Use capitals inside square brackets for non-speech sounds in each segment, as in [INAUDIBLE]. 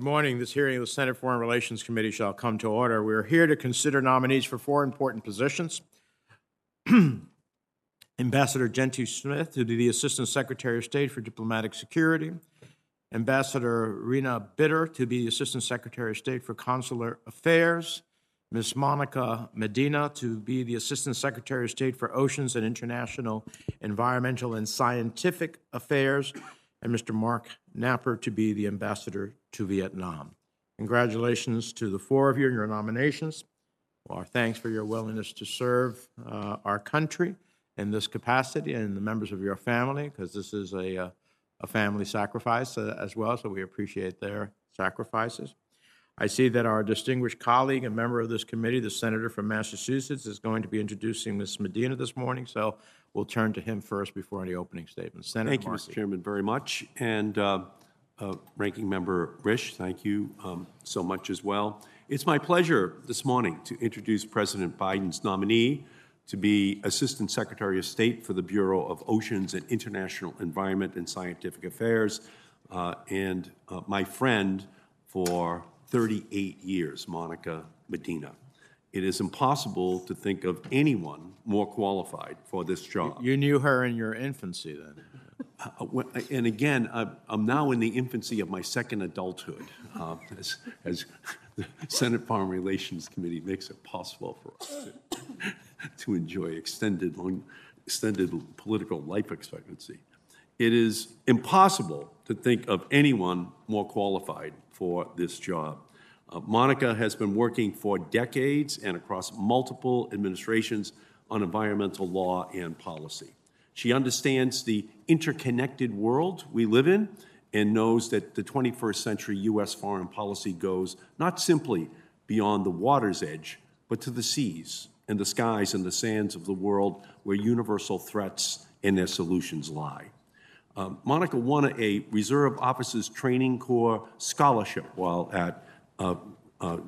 Good morning. This hearing of the Senate Foreign Relations Committee shall come to order. We are here to consider nominees for four important positions. [CLEARS THROAT] Ambassador Gentry Smith to be the Assistant Secretary of State for Diplomatic Security. Ambassador Rena Bitter to be the Assistant Secretary of State for Consular Affairs. Ms. Monica Medina to be the Assistant Secretary of State for Oceans and International Environmental and Scientific Affairs. And Mr. Marc Knapper to be the Ambassador to Vietnam. Congratulations to the four of you in your nominations. Our thanks for your willingness to serve uh, our country in this capacity and the members of your family, because this is a, uh, a family sacrifice uh, as well, so we appreciate their sacrifices. I see that our distinguished colleague and member of this committee, the senator from Massachusetts, is going to be introducing Ms. Medina this morning, so we'll turn to him first before any opening statements. Senator Thank you, Markey. Mr. Chairman, very much. And uh, uh, Ranking Member Risch, thank you um, so much as well. It's my pleasure this morning to introduce President Biden's nominee to be Assistant Secretary of State for the Bureau of Oceans and International Environment and Scientific Affairs, uh, and uh, my friend for 38 years, Monica Medina. It is impossible to think of anyone more qualified for this job. You knew her in your infancy then. Uh, when- And again, I'm- I'm now in the infancy of my second adulthood, uh, as as the Senate Farm Relations Committee makes it possible for us to- to enjoy extended, long- extended political life expectancy. It is impossible to think of anyone more qualified for this job. Uh, Monica has been working for decades and across multiple administrations on environmental law and policy. She understands the interconnected world we live in and knows that the 21st century U.S. foreign policy goes not simply beyond the water's edge, but to the seas and the skies and the sands of the world where universal threats and their solutions lie. Um, Monica won a Reserve Officers Training Corps scholarship while at uh, uh,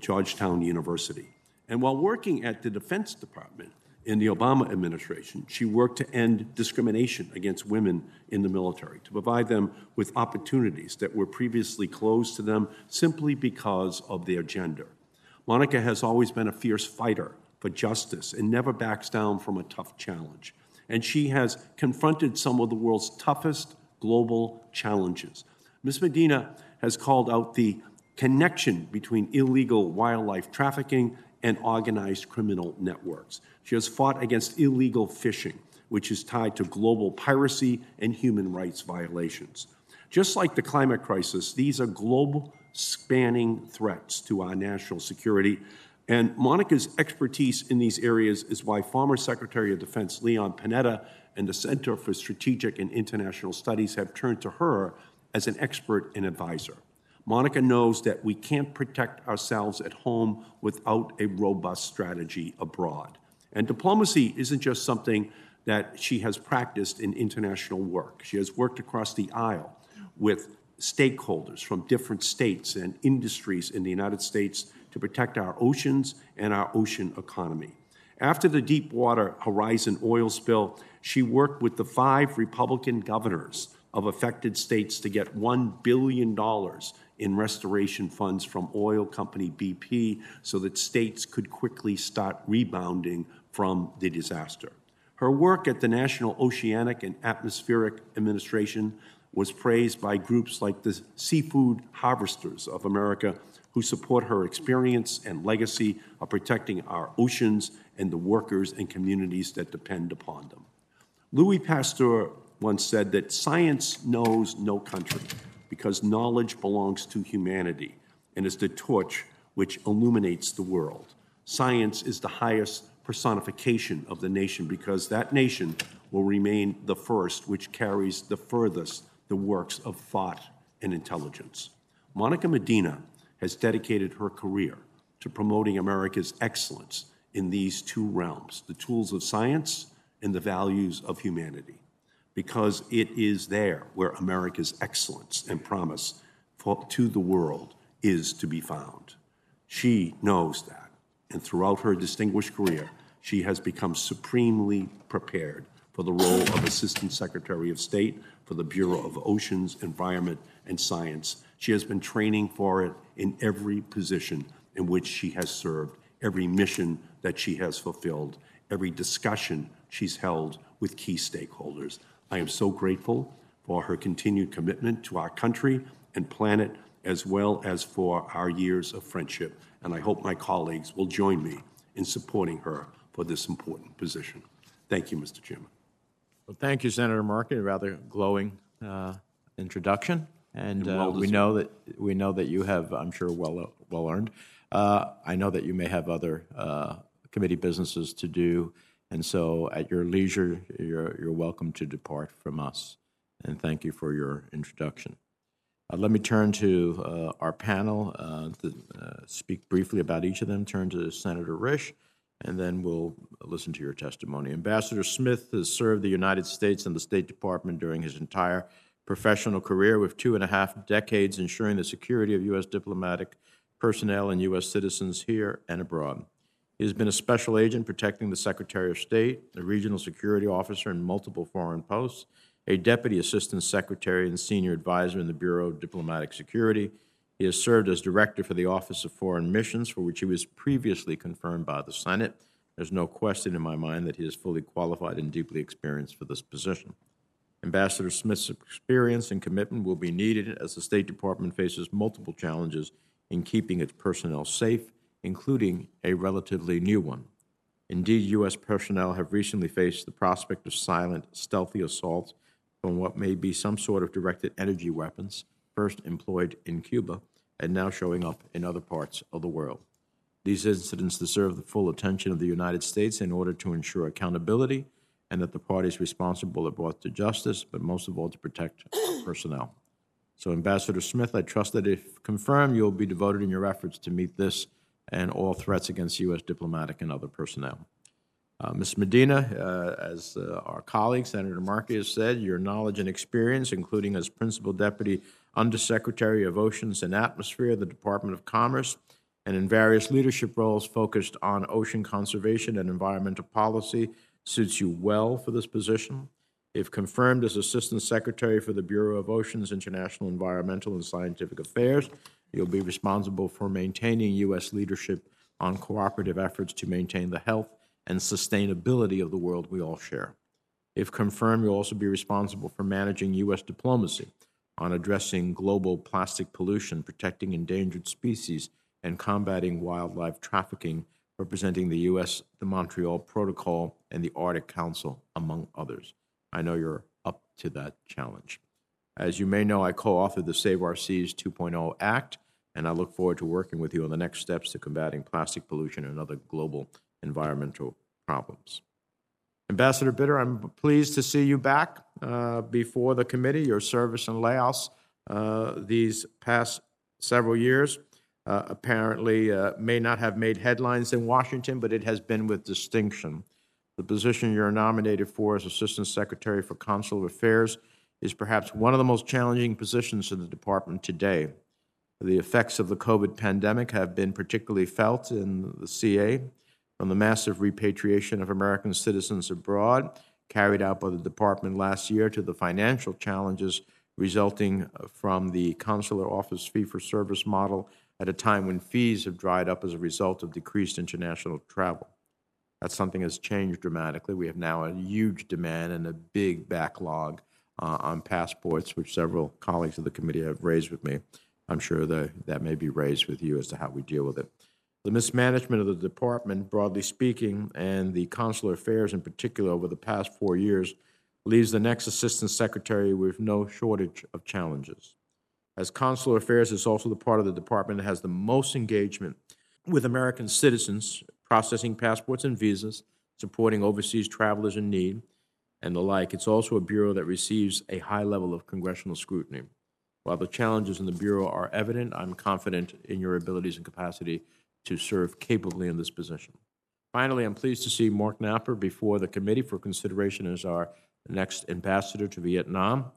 Georgetown University. And while working at the Defense Department in the Obama administration, she worked to end discrimination against women in the military, to provide them with opportunities that were previously closed to them simply because of their gender. Monica has always been a fierce fighter for justice and never backs down from a tough challenge. And she has confronted some of the world's toughest global challenges. Ms. Medina has called out the connection between illegal wildlife trafficking and organized criminal networks. She has fought against illegal fishing, which is tied to global piracy and human rights violations. Just like the climate crisis, these are global spanning threats to our national security. And Monica's expertise in these areas is why former Secretary of Defense Leon Panetta and the Center for Strategic and International Studies have turned to her as an expert and advisor. Monica knows that we can't protect ourselves at home without a robust strategy abroad. And diplomacy isn't just something that she has practiced in international work. She has worked across the aisle with stakeholders from different states and industries in the United States to protect our oceans and our ocean economy. After the Deepwater Horizon oil spill, she worked with the five Republican governors of affected states to get $1 billion in restoration funds from oil company BP so that states could quickly start rebounding from the disaster. Her work at the National Oceanic and Atmospheric Administration was praised by groups like the Seafood Harvesters of America, who support her experience and legacy of protecting our oceans and the workers and communities that depend upon them. Louis Pasteur once said that science knows no country because knowledge belongs to humanity and is the torch which illuminates the world. Science is the highest personification of the nation because that nation will remain the first which carries the furthest the works of thought and intelligence. Monica Medina has dedicated her career to promoting America's excellence in these two realms the tools of science and the values of humanity because it is there where America's excellence and promise for, to the world is to be found. She knows that, and throughout her distinguished career, she has become supremely prepared for the role of Assistant Secretary of State for the Bureau of Oceans, Environment, and Science. She has been training for it in every position in which she has served, every mission that she has fulfilled, every discussion she's held with key stakeholders. I am so grateful for her continued commitment to our country and planet, as well as for our years of friendship. And I hope my colleagues will join me in supporting her for this important position. Thank you, Mr. Chairman. Well, thank you, Senator Markey. A rather glowing uh, introduction, and uh, we well-deserved. know that we know that you have, I'm sure, well well earned. Uh, I know that you may have other uh, committee businesses to do, and so at your leisure, you're you're welcome to depart from us. And thank you for your introduction. Uh, let me turn to uh, our panel uh, to uh, speak briefly about each of them. Turn to Senator Risch, and then we'll listen to your testimony. Ambassador Smith has served the United States and the State Department during his entire professional career, with two and a half decades ensuring the security of U.S. diplomatic personnel and U.S. citizens here and abroad. He has been a special agent protecting the Secretary of State, a regional security officer in multiple foreign posts, a deputy assistant secretary and senior advisor in the Bureau of Diplomatic Security. He has served as director for the Office of Foreign Missions, for which he was previously confirmed by the Senate. There's no question in my mind that he is fully qualified and deeply experienced for this position. Ambassador Smith's experience and commitment will be needed as the State Department faces multiple challenges in keeping its personnel safe, including a relatively new one. Indeed, U.S. personnel have recently faced the prospect of silent, stealthy assaults from what may be some sort of directed energy weapons, first employed in Cuba and now showing up in other parts of the world. These incidents deserve the full attention of the United States in order to ensure accountability and that the parties responsible are brought to justice, but most of all to protect personnel. So, Ambassador Smith, I trust that if confirmed, you'll be devoted in your efforts to meet this and all threats against U.S. diplomatic and other personnel. Uh, Ms. Medina, uh, as uh, our colleague, Senator Markey, has said, your knowledge and experience, including as Principal Deputy Undersecretary of Oceans and Atmosphere the Department of Commerce, and in various leadership roles focused on ocean conservation and environmental policy, suits you well for this position. If confirmed as Assistant Secretary for the Bureau of Oceans, International Environmental and Scientific Affairs, you'll be responsible for maintaining U.S. leadership on cooperative efforts to maintain the health and sustainability of the world we all share. If confirmed, you'll also be responsible for managing U.S. diplomacy on addressing global plastic pollution, protecting endangered species, and combating wildlife trafficking, representing the U.S., the Montreal Protocol, and the Arctic Council, among others. I know you're up to that challenge. As you may know, I co authored the Save Our Seas 2.0 Act, and I look forward to working with you on the next steps to combating plastic pollution and other global environmental problems. Ambassador Bitter, I'm pleased to see you back uh, before the committee. Your service in Laos uh, these past several years uh, apparently uh, may not have made headlines in Washington, but it has been with distinction. The position you're nominated for as Assistant Secretary for Consular Affairs is perhaps one of the most challenging positions in the department today. The effects of the COVID pandemic have been particularly felt in the CA, from the massive repatriation of American citizens abroad carried out by the department last year to the financial challenges resulting from the consular office fee for service model at a time when fees have dried up as a result of decreased international travel. That's something that's changed dramatically. We have now a huge demand and a big backlog uh, on passports, which several colleagues of the committee have raised with me. I'm sure that that may be raised with you as to how we deal with it. The mismanagement of the department, broadly speaking, and the consular affairs in particular over the past four years leaves the next assistant secretary with no shortage of challenges. As consular affairs is also the part of the department that has the most engagement with American citizens, processing passports and visas, supporting overseas travelers in need, and the like. It's also a bureau that receives a high level of congressional scrutiny. While the challenges in the Bureau are evident, I'm confident in your abilities and capacity to serve capably in this position. Finally, I'm pleased to see Marc Knapper before the committee for consideration as our next ambassador to Vietnam.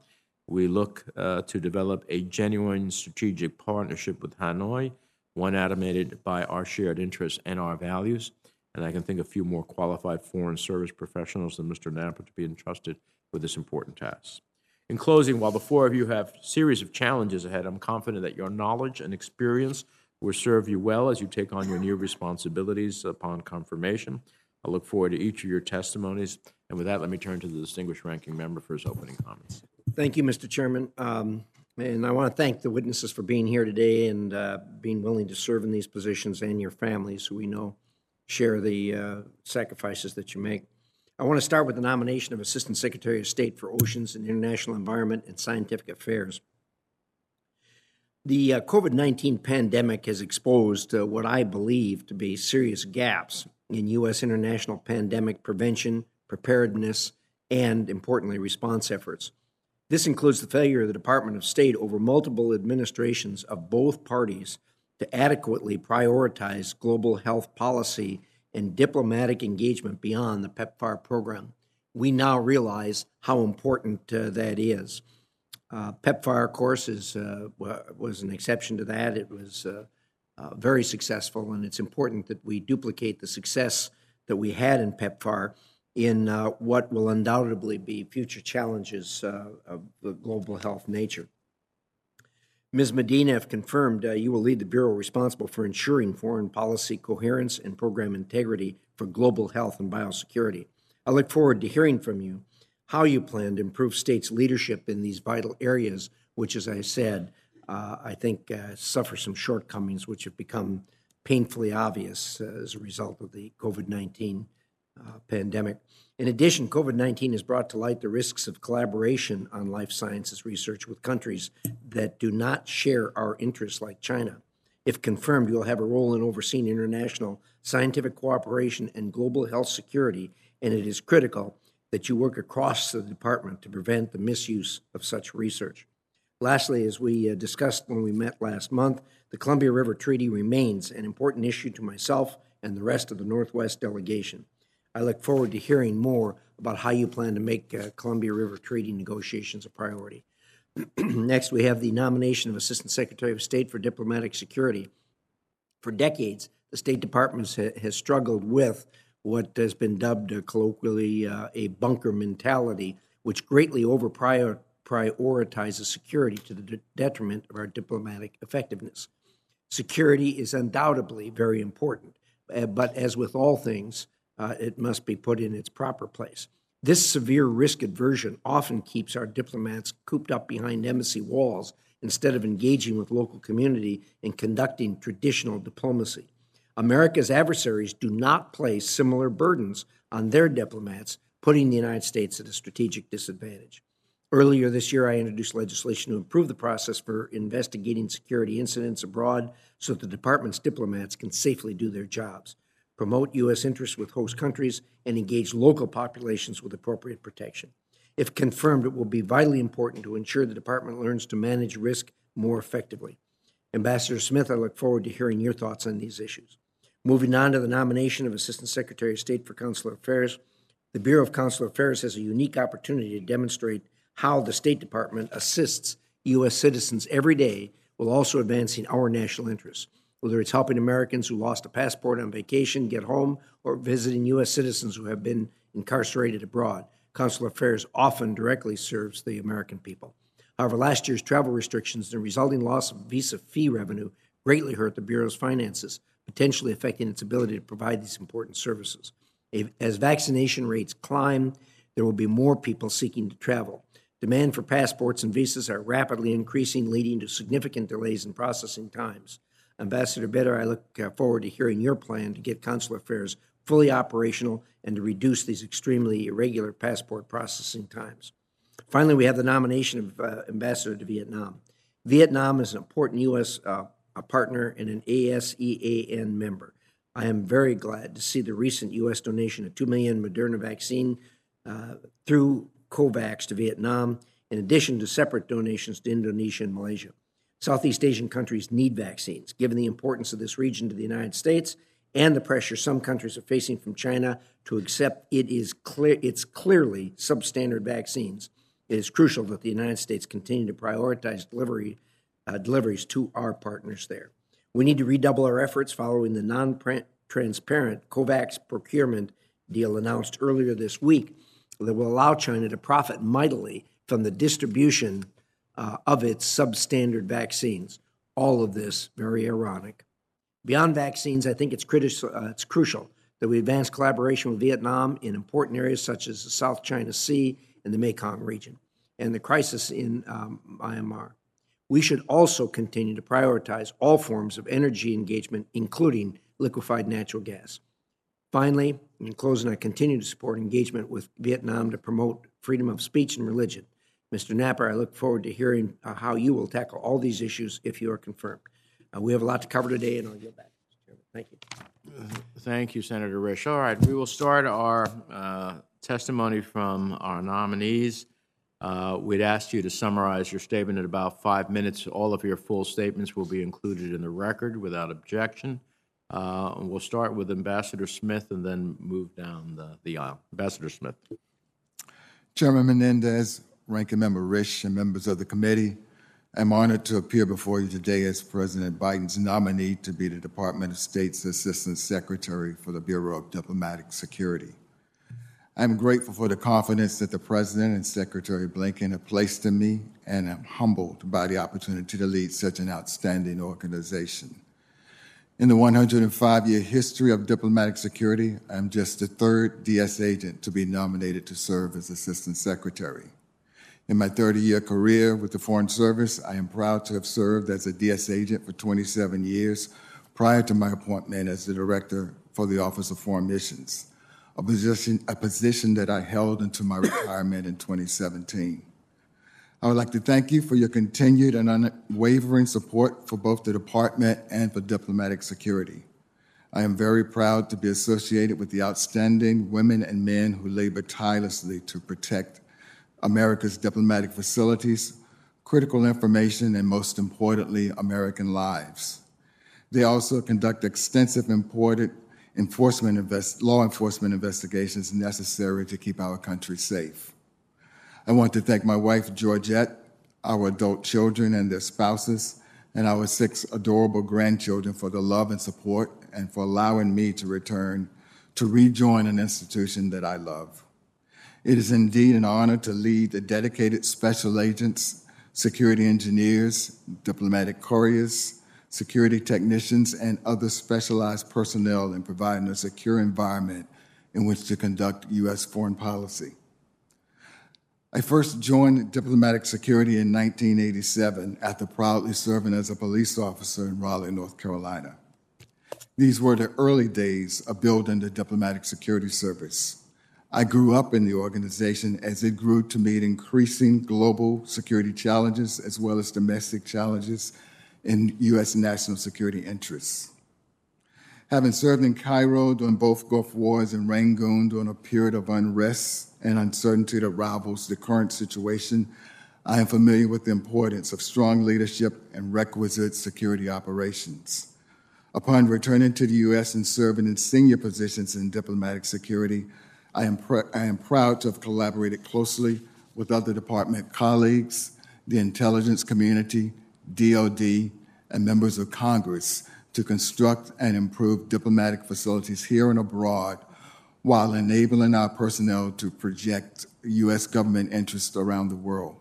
We look uh, to develop a genuine strategic partnership with Hanoi, one animated by our shared interests and our values. And I can think of few more qualified foreign service professionals than Mr. Knapper to be entrusted with this important task. In closing, while the four of you have a series of challenges ahead, I'm confident that your knowledge and experience will serve you well as you take on your new responsibilities upon confirmation. I look forward to each of your testimonies. And with that, let me turn to the distinguished ranking member for his opening comments. Thank you, Mr. Chairman. Um, And I want to thank the witnesses for being here today and uh, being willing to serve in these positions and your families, who we know share the uh, sacrifices that you make. I want to start with the nomination of Assistant Secretary of State for Oceans and International Environment and Scientific Affairs. The uh, COVID 19 pandemic has exposed uh, what I believe to be serious gaps in U.S. international pandemic prevention, preparedness, and importantly, response efforts. This includes the failure of the Department of State over multiple administrations of both parties to adequately prioritize global health policy and diplomatic engagement beyond the PEPFAR program. We now realize how important uh, that is. Uh, PEPFAR, of course, is, uh, was an exception to that. It was uh, uh, very successful, and it's important that we duplicate the success that we had in PEPFAR in uh, what will undoubtedly be future challenges of the global health nature. Ms. Medina, if confirmed, uh, you will lead the Bureau responsible for ensuring foreign policy coherence and program integrity for global health and biosecurity. I look forward to hearing from you how you plan to improve states' leadership in these vital areas, which, as I said, uh, I think uh, suffer some shortcomings which have become painfully obvious uh, as a result of the COVID 19 uh, pandemic. In addition, COVID 19 has brought to light the risks of collaboration on life sciences research with countries that do not share our interests, like China. If confirmed, you'll have a role in overseeing international scientific cooperation and global health security, and it is critical that you work across the department to prevent the misuse of such research. Lastly, as we uh, discussed when we met last month, the Columbia River Treaty remains an important issue to myself and the rest of the Northwest delegation. I look forward to hearing more about how you plan to make uh, Columbia River Treaty negotiations a priority. [CLEARS THROAT] Next, we have the nomination of Assistant Secretary of State for Diplomatic Security. For decades, the State Department ha- has struggled with what has been dubbed uh, colloquially uh, a bunker mentality, which greatly over prioritizes security to the de- detriment of our diplomatic effectiveness. Security is undoubtedly very important, uh, but as with all things, uh, it must be put in its proper place. This severe risk aversion often keeps our diplomats cooped up behind embassy walls instead of engaging with local community and conducting traditional diplomacy. America's adversaries do not place similar burdens on their diplomats, putting the United States at a strategic disadvantage. Earlier this year, I introduced legislation to improve the process for investigating security incidents abroad so the department's diplomats can safely do their jobs promote U.S. interests with host countries, and engage local populations with appropriate protection. If confirmed, it will be vitally important to ensure the department learns to manage risk more effectively. Ambassador Smith, I look forward to hearing your thoughts on these issues. Moving on to the nomination of Assistant Secretary of State for Consular Affairs, the Bureau of Consular Affairs has a unique opportunity to demonstrate how the State Department assists U.S. citizens every day while also advancing our national interests whether it's helping Americans who lost a passport on vacation get home or visiting U.S. citizens who have been incarcerated abroad. Consular Affairs often directly serves the American people. However, last year's travel restrictions and resulting loss of visa fee revenue greatly hurt the Bureau's finances, potentially affecting its ability to provide these important services. As vaccination rates climb, there will be more people seeking to travel. Demand for passports and visas are rapidly increasing, leading to significant delays in processing times. Ambassador Bitter, I look uh, forward to hearing your plan to get consular affairs fully operational and to reduce these extremely irregular passport processing times. Finally, we have the nomination of uh, Ambassador to Vietnam. Vietnam is an important U.S. Uh, partner and an ASEAN member. I am very glad to see the recent U.S. donation of 2 million Moderna vaccine uh, through COVAX to Vietnam, in addition to separate donations to Indonesia and Malaysia. Southeast Asian countries need vaccines, given the importance of this region to the United States and the pressure some countries are facing from China to accept it is clear it's clearly substandard vaccines. It is crucial that the United States continue to prioritize delivery uh, deliveries to our partners there. We need to redouble our efforts following the non-transparent COVAX procurement deal announced earlier this week that will allow China to profit mightily from the distribution uh, of its substandard vaccines. All of this very ironic. Beyond vaccines, I think it's, criti- uh, it's crucial that we advance collaboration with Vietnam in important areas such as the South China Sea and the Mekong region, and the crisis in um, Myanmar. We should also continue to prioritize all forms of energy engagement, including liquefied natural gas. Finally, in closing, I continue to support engagement with Vietnam to promote freedom of speech and religion. Mr. Knapper, I look forward to hearing uh, how you will tackle all these issues if you are confirmed. Uh, we have a lot to cover today, and I'll yield back. Mr. Chairman. Thank you. Thank you, Senator Risch. All right, we will start our uh, testimony from our nominees. Uh, We'd ask you to summarize your statement in about five minutes. All of your full statements will be included in the record without objection. Uh, and We'll start with Ambassador Smith and then move down the- the aisle. Ambassador Smith. Chairman Menendez, Ranking Member Risch, and members of the committee, I'm honored to appear before you today as President Biden's nominee to be the Department of State's Assistant Secretary for the Bureau of Diplomatic Security. I'm grateful for the confidence that the President and Secretary Blinken have placed in me, and am humbled by the opportunity to lead such an outstanding organization. In the 105 year history of diplomatic security, I'm just the third DS agent to be nominated to serve as Assistant Secretary. In my 30 year career with the Foreign Service, I am proud to have served as a DS agent for 27 years prior to my appointment as the Director for the Office of Foreign Missions, a position, a position that I held until my retirement in 2017. I would like to thank you for your continued and unwavering support for both the department and for diplomatic security. I am very proud to be associated with the outstanding women and men who labor tirelessly to protect America's diplomatic facilities, critical information, and most importantly, American lives. They also conduct extensive important enforcement invest, law enforcement investigations necessary to keep our country safe. I want to thank my wife, Georgette, our adult children and their spouses, and our six adorable grandchildren for the love and support and for allowing me to return to rejoin an institution that I love. It is indeed an honor to lead the dedicated special agents, security engineers, diplomatic couriers, security technicians, and other specialized personnel in providing a secure environment in which to conduct U.S. foreign policy. I first joined diplomatic security in 1987 after proudly serving as a police officer in Raleigh, North Carolina. These were the early days of building the diplomatic security service. I grew up in the organization as it grew to meet increasing global security challenges as well as domestic challenges in U.S. national security interests. Having served in Cairo during both Gulf Wars and Rangoon during a period of unrest and uncertainty that rivals the current situation, I am familiar with the importance of strong leadership and requisite security operations. Upon returning to the U.S. and serving in senior positions in diplomatic security, I am, pr- I am proud to have collaborated closely with other department colleagues, the intelligence community, DoD, and members of Congress to construct and improve diplomatic facilities here and abroad while enabling our personnel to project U.S. government interests around the world.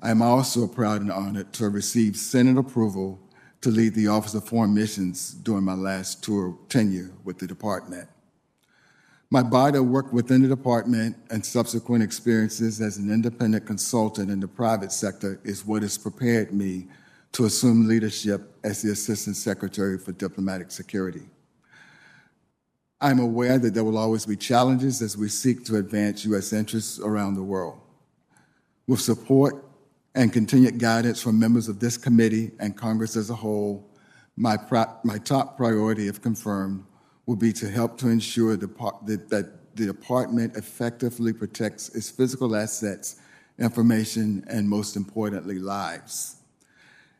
I am also proud and honored to have received Senate approval to lead the Office of Foreign Missions during my last tour tenure with the department. My of work within the department and subsequent experiences as an independent consultant in the private sector is what has prepared me to assume leadership as the Assistant Secretary for Diplomatic Security. I'm aware that there will always be challenges as we seek to advance U.S. interests around the world. With support and continued guidance from members of this committee and Congress as a whole, my, my top priority, if confirmed, will be to help to ensure the, that, that the department effectively protects its physical assets, information, and most importantly, lives.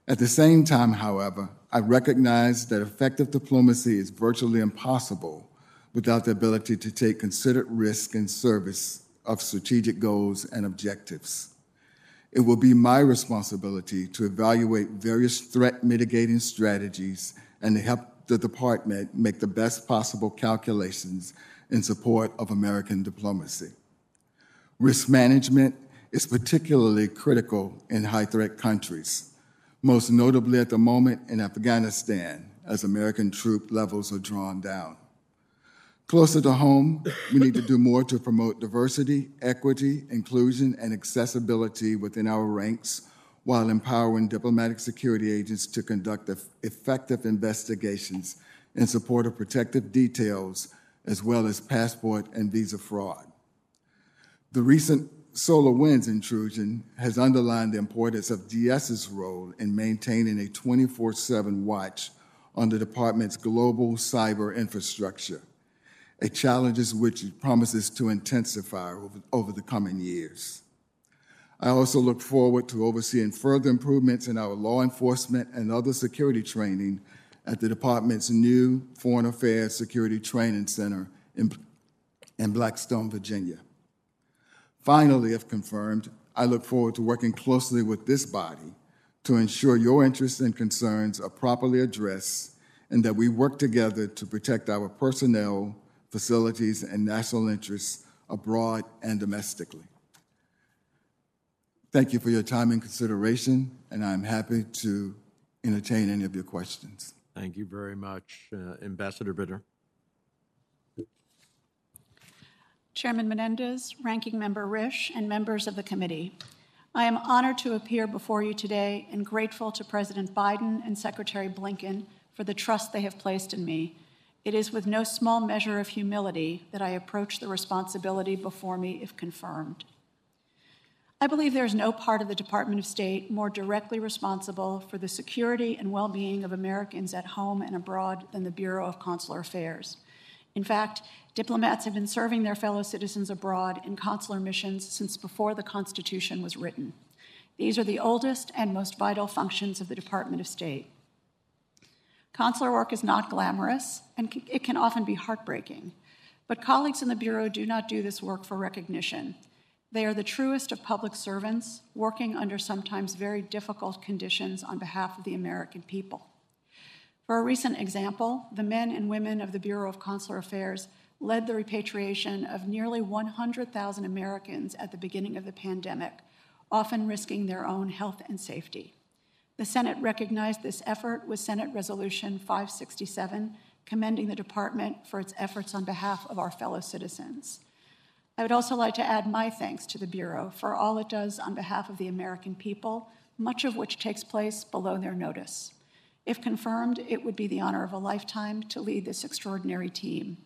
At the same time, however, I recognize that effective diplomacy is virtually impossible without the ability to take considered risk in service of strategic goals and objectives. It will be my responsibility to evaluate various threat mitigating strategies and to help the department make the best possible calculations in support of American diplomacy. Risk management is particularly critical in high threat countries, most notably at the moment in Afghanistan as American troop levels are drawn down. Closer to home, we need to do more to promote diversity, equity, inclusion, and accessibility within our ranks while empowering diplomatic security agents to conduct effective investigations in support of protective details as well as passport and visa fraud. The recent SolarWinds intrusion has underlined the importance of DS's role in maintaining a 24 7 watch on the department's global cyber infrastructure a challenge which it promises to intensify over, over the coming years. I also look forward to overseeing further improvements in our law enforcement and other security training at the department's new Foreign Affairs Security Training Center in, in Blackstone, Virginia. Finally, if confirmed, I look forward to working closely with this body to ensure your interests and concerns are properly addressed and that we work together to protect our personnel, facilities, and national interests abroad and domestically. Thank you for your time and consideration, and I'm happy to entertain any of your questions. Thank you very much, uh, Ambassador Bitter. Chairman Menendez, Ranking Member Risch, and members of the committee. I am honored to appear before you today and grateful to President Biden and Secretary Blinken for the trust they have placed in me it is with no small measure of humility that I approach the responsibility before me if confirmed. I believe there is no part of the Department of State more directly responsible for the security and well being of Americans at home and abroad than the Bureau of Consular Affairs. In fact, diplomats have been serving their fellow citizens abroad in consular missions since before the Constitution was written. These are the oldest and most vital functions of the Department of State. Consular work is not glamorous, and it can often be heartbreaking. But colleagues in the Bureau do not do this work for recognition. They are the truest of public servants, working under sometimes very difficult conditions on behalf of the American people. For a recent example, the men and women of the Bureau of Consular Affairs led the repatriation of nearly 100,000 Americans at the beginning of the pandemic, often risking their own health and safety. The Senate recognized this effort with Senate Resolution 567, commending the department for its efforts on behalf of our fellow citizens. I would also like to add my thanks to the Bureau for all it does on behalf of the American people, much of which takes place below their notice. If confirmed, it would be the honor of a lifetime to lead this extraordinary team.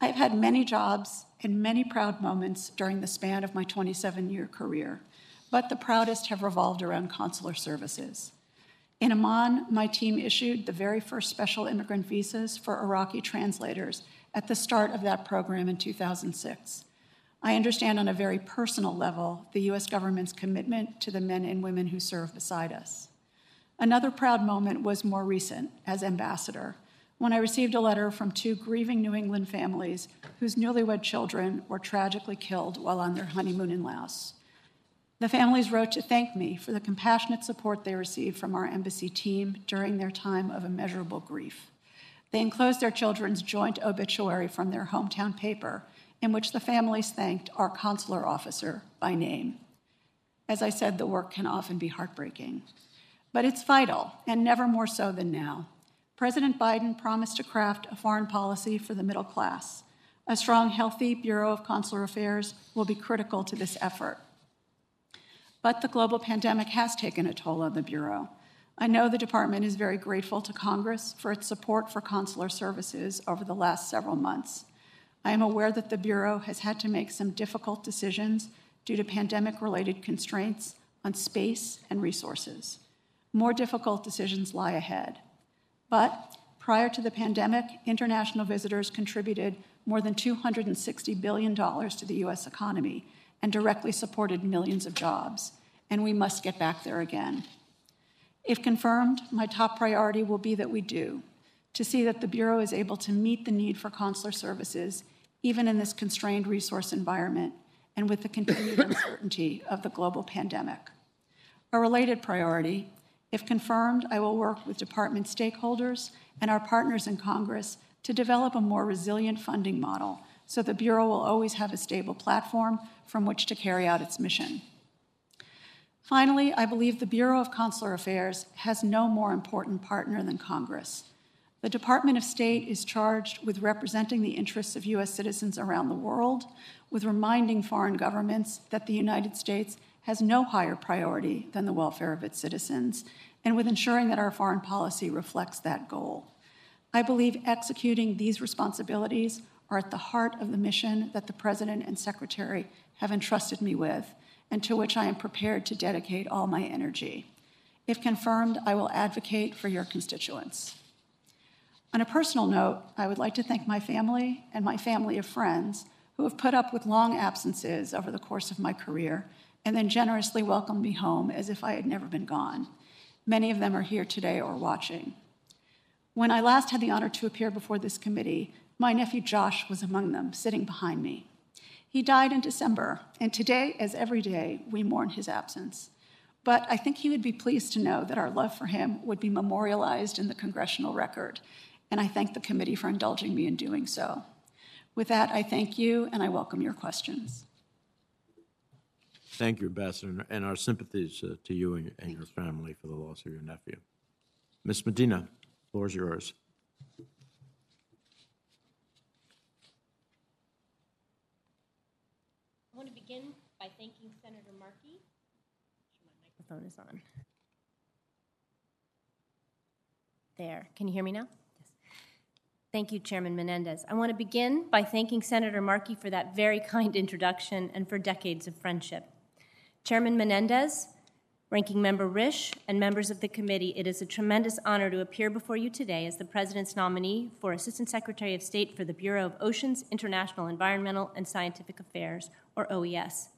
I've had many jobs and many proud moments during the span of my 27 year career but the proudest have revolved around consular services. In Amman, my team issued the very first special immigrant visas for Iraqi translators at the start of that program in 2006. I understand on a very personal level the U.S. government's commitment to the men and women who serve beside us. Another proud moment was more recent as ambassador when I received a letter from two grieving New England families whose newlywed children were tragically killed while on their honeymoon in Laos. The families wrote to thank me for the compassionate support they received from our embassy team during their time of immeasurable grief. They enclosed their children's joint obituary from their hometown paper, in which the families thanked our consular officer by name. As I said, the work can often be heartbreaking. But it's vital, and never more so than now. President Biden promised to craft a foreign policy for the middle class. A strong, healthy Bureau of Consular Affairs will be critical to this effort. But the global pandemic has taken a toll on the Bureau. I know the department is very grateful to Congress for its support for consular services over the last several months. I am aware that the Bureau has had to make some difficult decisions due to pandemic related constraints on space and resources. More difficult decisions lie ahead. But prior to the pandemic, international visitors contributed more than $260 billion to the U.S. economy and directly supported millions of jobs, and we must get back there again. If confirmed, my top priority will be that we do, to see that the Bureau is able to meet the need for consular services, even in this constrained resource environment and with the continued [COUGHS] uncertainty of the global pandemic. A related priority, if confirmed, I will work with department stakeholders and our partners in Congress to develop a more resilient funding model so the Bureau will always have a stable platform from which to carry out its mission. Finally, I believe the Bureau of Consular Affairs has no more important partner than Congress. The Department of State is charged with representing the interests of U.S. citizens around the world, with reminding foreign governments that the United States has no higher priority than the welfare of its citizens, and with ensuring that our foreign policy reflects that goal. I believe executing these responsibilities are at the heart of the mission that the President and Secretary have entrusted me with, and to which I am prepared to dedicate all my energy. If confirmed, I will advocate for your constituents. On a personal note, I would like to thank my family and my family of friends who have put up with long absences over the course of my career and then generously welcomed me home as if I had never been gone. Many of them are here today or watching. When I last had the honor to appear before this committee, my nephew Josh was among them, sitting behind me. He died in December, and today, as every day, we mourn his absence. But I think he would be pleased to know that our love for him would be memorialized in the congressional record, and I thank the committee for indulging me in doing so. With that, I thank you and I welcome your questions. Thank you, Ambassador, and our sympathies uh, to you and, and your family for the loss of your nephew. Ms. Medina, floor is yours. I want to begin by thanking Senator Markey. My microphone is on. There. Can you hear me now? Yes. Thank you, Chairman Menendez. I want to begin by thanking Senator Markey for that very kind introduction and for decades of friendship. Chairman Menendez, Ranking Member Risch, and members of the committee, it is a tremendous honor to appear before you today as the President's nominee for Assistant Secretary of State for the Bureau of Oceans, International Environmental, and Scientific Affairs, or OES.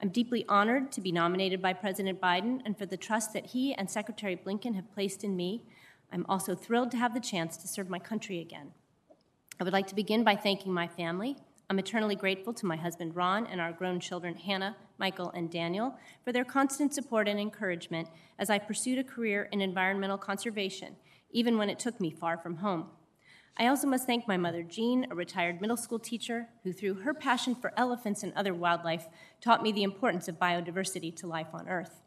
I'm deeply honored to be nominated by President Biden and for the trust that he and Secretary Blinken have placed in me. I'm also thrilled to have the chance to serve my country again. I would like to begin by thanking my family, I'm eternally grateful to my husband Ron and our grown children Hannah, Michael, and Daniel for their constant support and encouragement as I pursued a career in environmental conservation, even when it took me far from home. I also must thank my mother, Jean, a retired middle school teacher, who, through her passion for elephants and other wildlife, taught me the importance of biodiversity to life on Earth.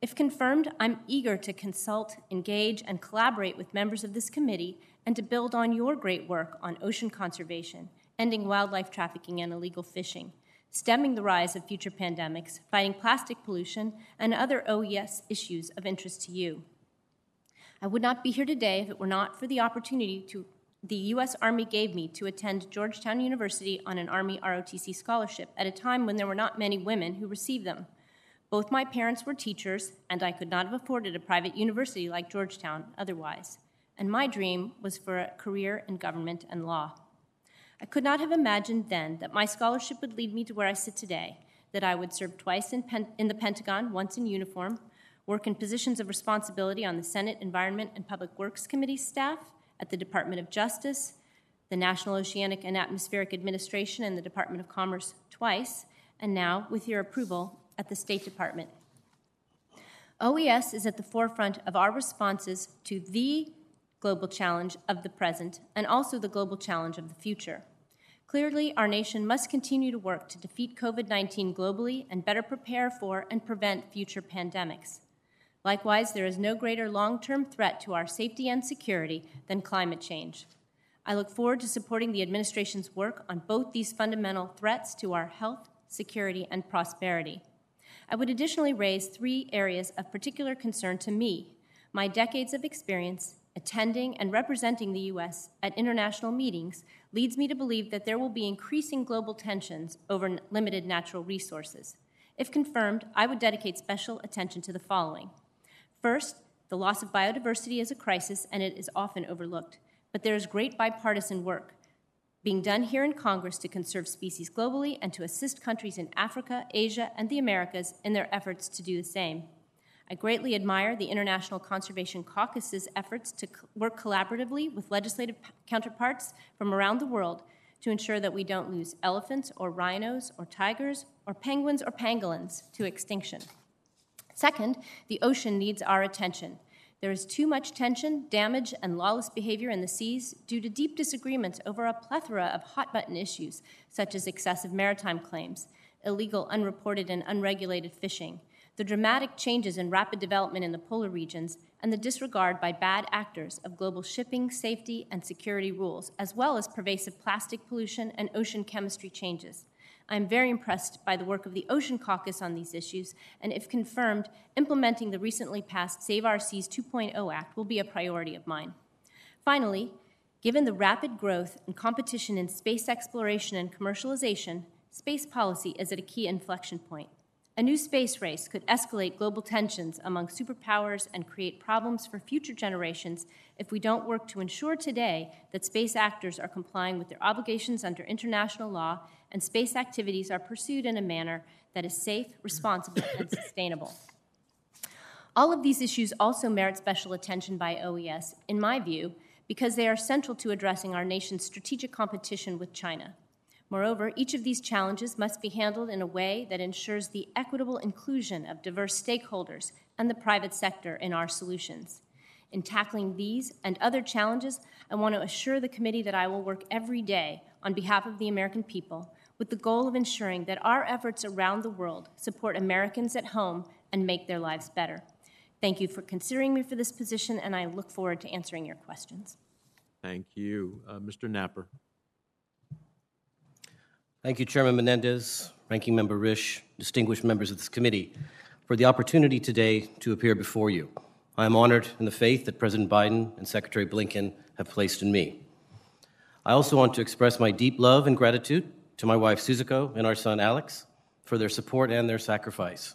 If confirmed, I'm eager to consult, engage, and collaborate with members of this committee and to build on your great work on ocean conservation ending wildlife trafficking and illegal fishing, stemming the rise of future pandemics, fighting plastic pollution, and other OES issues of interest to you. I would not be here today if it were not for the opportunity to, the U.S. Army gave me to attend Georgetown University on an Army ROTC scholarship at a time when there were not many women who received them. Both my parents were teachers, and I could not have afforded a private university like Georgetown otherwise. And my dream was for a career in government and law. I could not have imagined then that my scholarship would lead me to where I sit today, that I would serve twice in, Pen- in the Pentagon, once in uniform, work in positions of responsibility on the Senate Environment and Public Works Committee staff, at the Department of Justice, the National Oceanic and Atmospheric Administration, and the Department of Commerce twice, and now, with your approval, at the State Department. OES is at the forefront of our responses to the global challenge of the present and also the global challenge of the future. Clearly, our nation must continue to work to defeat COVID 19 globally and better prepare for and prevent future pandemics. Likewise, there is no greater long term threat to our safety and security than climate change. I look forward to supporting the administration's work on both these fundamental threats to our health, security, and prosperity. I would additionally raise three areas of particular concern to me my decades of experience attending and representing the U.S. at international meetings leads me to believe that there will be increasing global tensions over limited natural resources. If confirmed, I would dedicate special attention to the following. First, the loss of biodiversity is a crisis and it is often overlooked, but there is great bipartisan work being done here in Congress to conserve species globally and to assist countries in Africa, Asia, and the Americas in their efforts to do the same. I greatly admire the International Conservation Caucus's efforts to work collaboratively with legislative counterparts from around the world to ensure that we don't lose elephants or rhinos or tigers or penguins or pangolins to extinction. Second, the ocean needs our attention. There is too much tension, damage, and lawless behavior in the seas due to deep disagreements over a plethora of hot button issues, such as excessive maritime claims, illegal, unreported, and unregulated fishing, the dramatic changes and rapid development in the polar regions, and the disregard by bad actors of global shipping, safety, and security rules, as well as pervasive plastic pollution and ocean chemistry changes. I am very impressed by the work of the Ocean Caucus on these issues, and if confirmed, implementing the recently passed Save Our Seas 2.0 Act will be a priority of mine. Finally, given the rapid growth and competition in space exploration and commercialization, space policy is at a key inflection point. A new space race could escalate global tensions among superpowers and create problems for future generations if we don't work to ensure today that space actors are complying with their obligations under international law and space activities are pursued in a manner that is safe, responsible, and [COUGHS] sustainable. All of these issues also merit special attention by OES, in my view, because they are central to addressing our nation's strategic competition with China. Moreover, each of these challenges must be handled in a way that ensures the equitable inclusion of diverse stakeholders and the private sector in our solutions. In tackling these and other challenges, I want to assure the committee that I will work every day on behalf of the American people with the goal of ensuring that our efforts around the world support Americans at home and make their lives better. Thank you for considering me for this position, and I look forward to answering your questions. Thank you. Uh, Mr. Knapper. Thank you, Chairman Menendez, Ranking Member Risch, distinguished members of this committee, for the opportunity today to appear before you. I am honored in the faith that President Biden and Secretary Blinken have placed in me. I also want to express my deep love and gratitude to my wife Suzuko and our son Alex for their support and their sacrifice.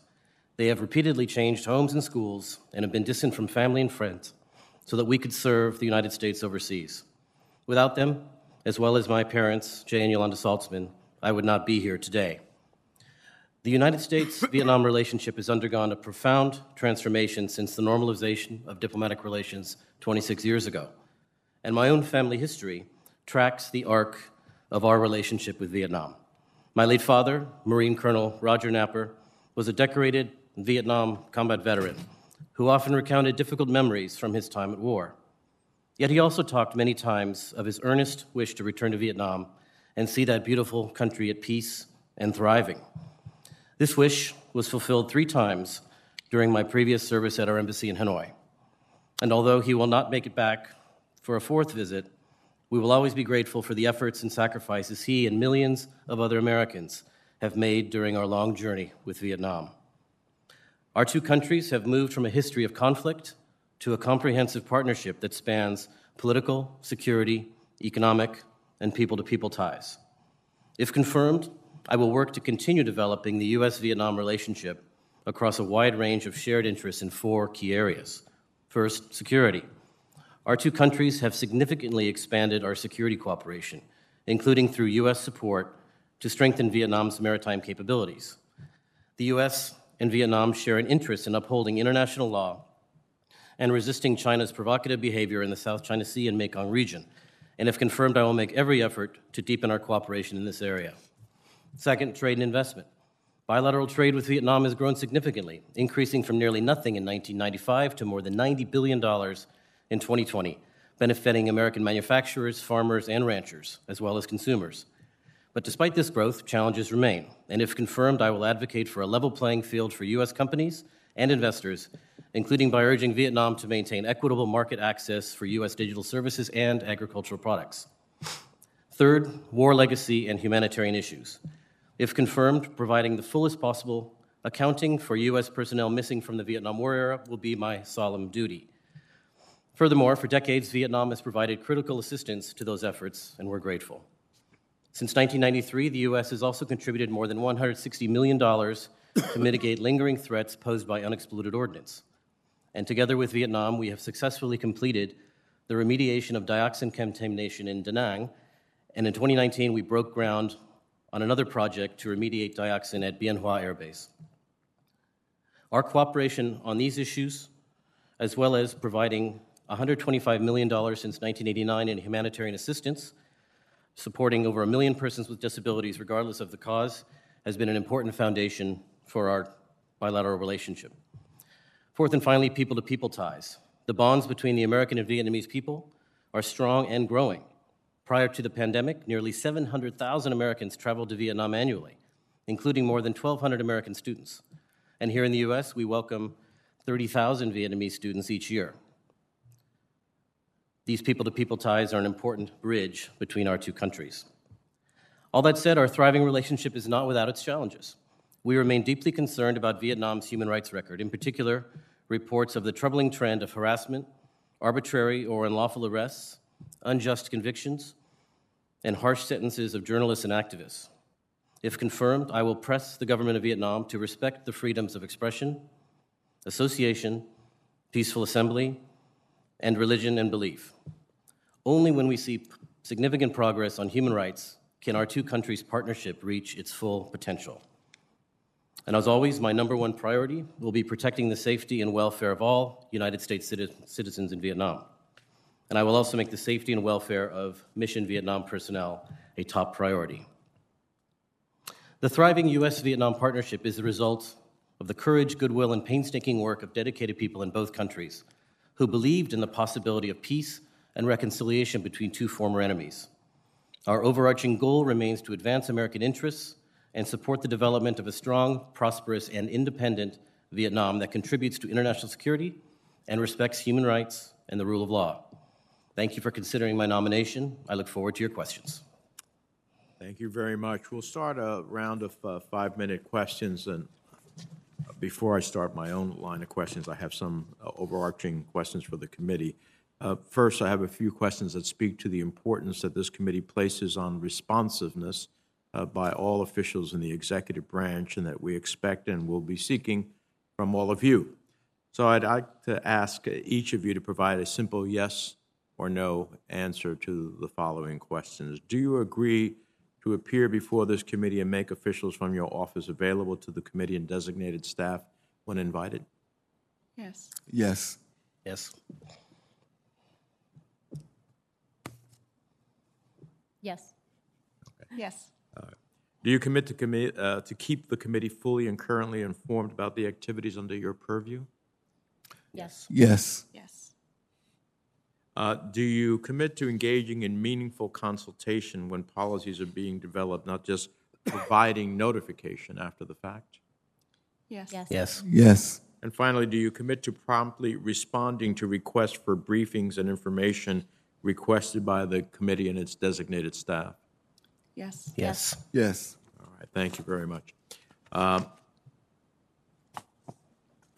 They have repeatedly changed homes and schools and have been distant from family and friends so that we could serve the United States overseas. Without them, as well as my parents, Jay and Yolanda Saltzman, I would not be here today. The United States [LAUGHS] Vietnam relationship has undergone a profound transformation since the normalization of diplomatic relations 26 years ago. And my own family history tracks the arc of our relationship with Vietnam. My late father, Marine Colonel Roger Knapper, was a decorated Vietnam combat veteran who often recounted difficult memories from his time at war. Yet he also talked many times of his earnest wish to return to Vietnam and see that beautiful country at peace and thriving. This wish was fulfilled three times during my previous service at our embassy in Hanoi. And although he will not make it back for a fourth visit, we will always be grateful for the efforts and sacrifices he and millions of other Americans have made during our long journey with Vietnam. Our two countries have moved from a history of conflict to a comprehensive partnership that spans political, security, economic, and people to people ties. If confirmed, I will work to continue developing the U.S. Vietnam relationship across a wide range of shared interests in four key areas. First, security. Our two countries have significantly expanded our security cooperation, including through U.S. support to strengthen Vietnam's maritime capabilities. The U.S. and Vietnam share an interest in upholding international law and resisting China's provocative behavior in the South China Sea and Mekong region, and if confirmed, I will make every effort to deepen our cooperation in this area. Second, trade and investment. Bilateral trade with Vietnam has grown significantly, increasing from nearly nothing in 1995 to more than $90 billion in 2020, benefiting American manufacturers, farmers, and ranchers, as well as consumers. But despite this growth, challenges remain, and if confirmed, I will advocate for a level playing field for U.S. companies and investors including by urging Vietnam to maintain equitable market access for U.S. digital services and agricultural products. Third, war legacy and humanitarian issues. If confirmed, providing the fullest possible accounting for U.S. personnel missing from the Vietnam War era will be my solemn duty. Furthermore, for decades, Vietnam has provided critical assistance to those efforts, and we're grateful. Since 1993, the U.S. has also contributed more than $160 million to mitigate lingering threats posed by unexploded ordnance and together with Vietnam, we have successfully completed the remediation of dioxin contamination in Da Nang, and in 2019, we broke ground on another project to remediate dioxin at Bien Hoa Air Base. Our cooperation on these issues, as well as providing $125 million since 1989 in humanitarian assistance, supporting over a million persons with disabilities regardless of the cause, has been an important foundation for our bilateral relationship. Fourth and finally, people to people ties. The bonds between the American and Vietnamese people are strong and growing. Prior to the pandemic, nearly 700,000 Americans traveled to Vietnam annually, including more than 1,200 American students. And here in the U.S., we welcome 30,000 Vietnamese students each year. These people to people ties are an important bridge between our two countries. All that said, our thriving relationship is not without its challenges. We remain deeply concerned about Vietnam's human rights record, in particular, reports of the troubling trend of harassment, arbitrary or unlawful arrests, unjust convictions, and harsh sentences of journalists and activists. If confirmed, I will press the government of Vietnam to respect the freedoms of expression, association, peaceful assembly, and religion and belief. Only when we see significant progress on human rights can our two countries' partnership reach its full potential. And as always, my number one priority will be protecting the safety and welfare of all United States citizens in Vietnam. And I will also make the safety and welfare of Mission Vietnam personnel a top priority. The thriving U.S. Vietnam partnership is the result of the courage, goodwill, and painstaking work of dedicated people in both countries who believed in the possibility of peace and reconciliation between two former enemies. Our overarching goal remains to advance American interests and support the development of a strong, prosperous, and independent Vietnam that contributes to international security and respects human rights and the rule of law. Thank you for considering my nomination. I look forward to your questions. Thank you very much. We'll start a round of uh, five-minute questions, and before I start my own line of questions, I have some uh, overarching questions for the committee. Uh, First, I have a few questions that speak to the importance that this committee places on responsiveness uh, by all officials in the executive branch, and that we expect and will be seeking from all of you. So I'd like to ask each of you to provide a simple yes or no answer to the following questions. Do you agree to appear before this committee and make officials from your office available to the committee and designated staff when invited? Yes. Yes. Yes. Yes. Yes. Do you commit to commit, uh, to keep the committee fully and currently informed about the activities under your purview? Yes. Yes. Yes. Uh, do you commit to engaging in meaningful consultation when policies are being developed, not just providing notification after the fact? Yes. Yes. Yes. Yes. And finally, do you commit to promptly responding to requests for briefings and information requested by the committee and its designated staff? Yes. Yes. Yes. All right, thank you very much. Um,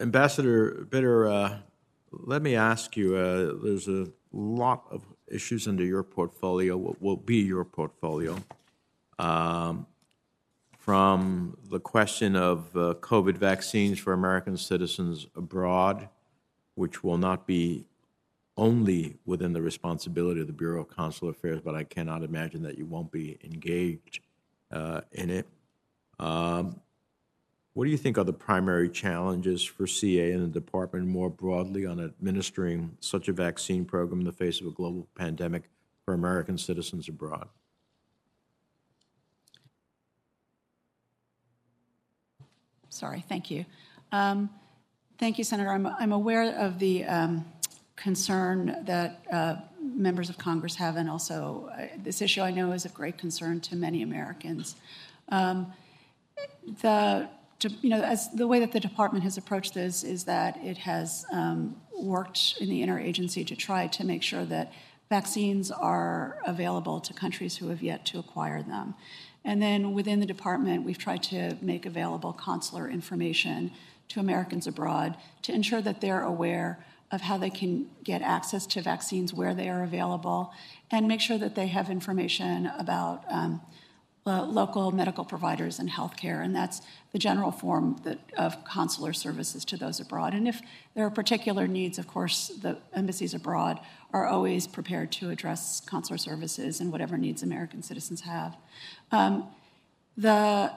Ambassador Bitter, uh, let me ask you, uh, there's a lot of issues under your portfolio, what will be your portfolio, um, from the question of uh, COVID vaccines for American citizens abroad, which will not be only within the responsibility of the Bureau of Consular Affairs, but I cannot imagine that you won't be engaged uh, in it. Um, What do you think are the primary challenges for CA and the department more broadly on administering such a vaccine program in the face of a global pandemic for American citizens abroad? Sorry, thank you. Um, Thank you, Senator. I'm, I'm aware of the um, concern that uh, members of Congress have, and also uh, this issue I know is of great concern to many Americans. Um, the, you know, as the way that the department has approached this is that it has um, worked in the interagency to try to make sure that vaccines are available to countries who have yet to acquire them. And then within the department, we've tried to make available consular information to Americans abroad to ensure that they're aware of how they can get access to vaccines where they are available and make sure that they have information about um, uh, local medical providers and healthcare, and that's the general form that, of consular services to those abroad. And if there are particular needs, of course, the embassies abroad are always prepared to address consular services and whatever needs American citizens have. Um, the,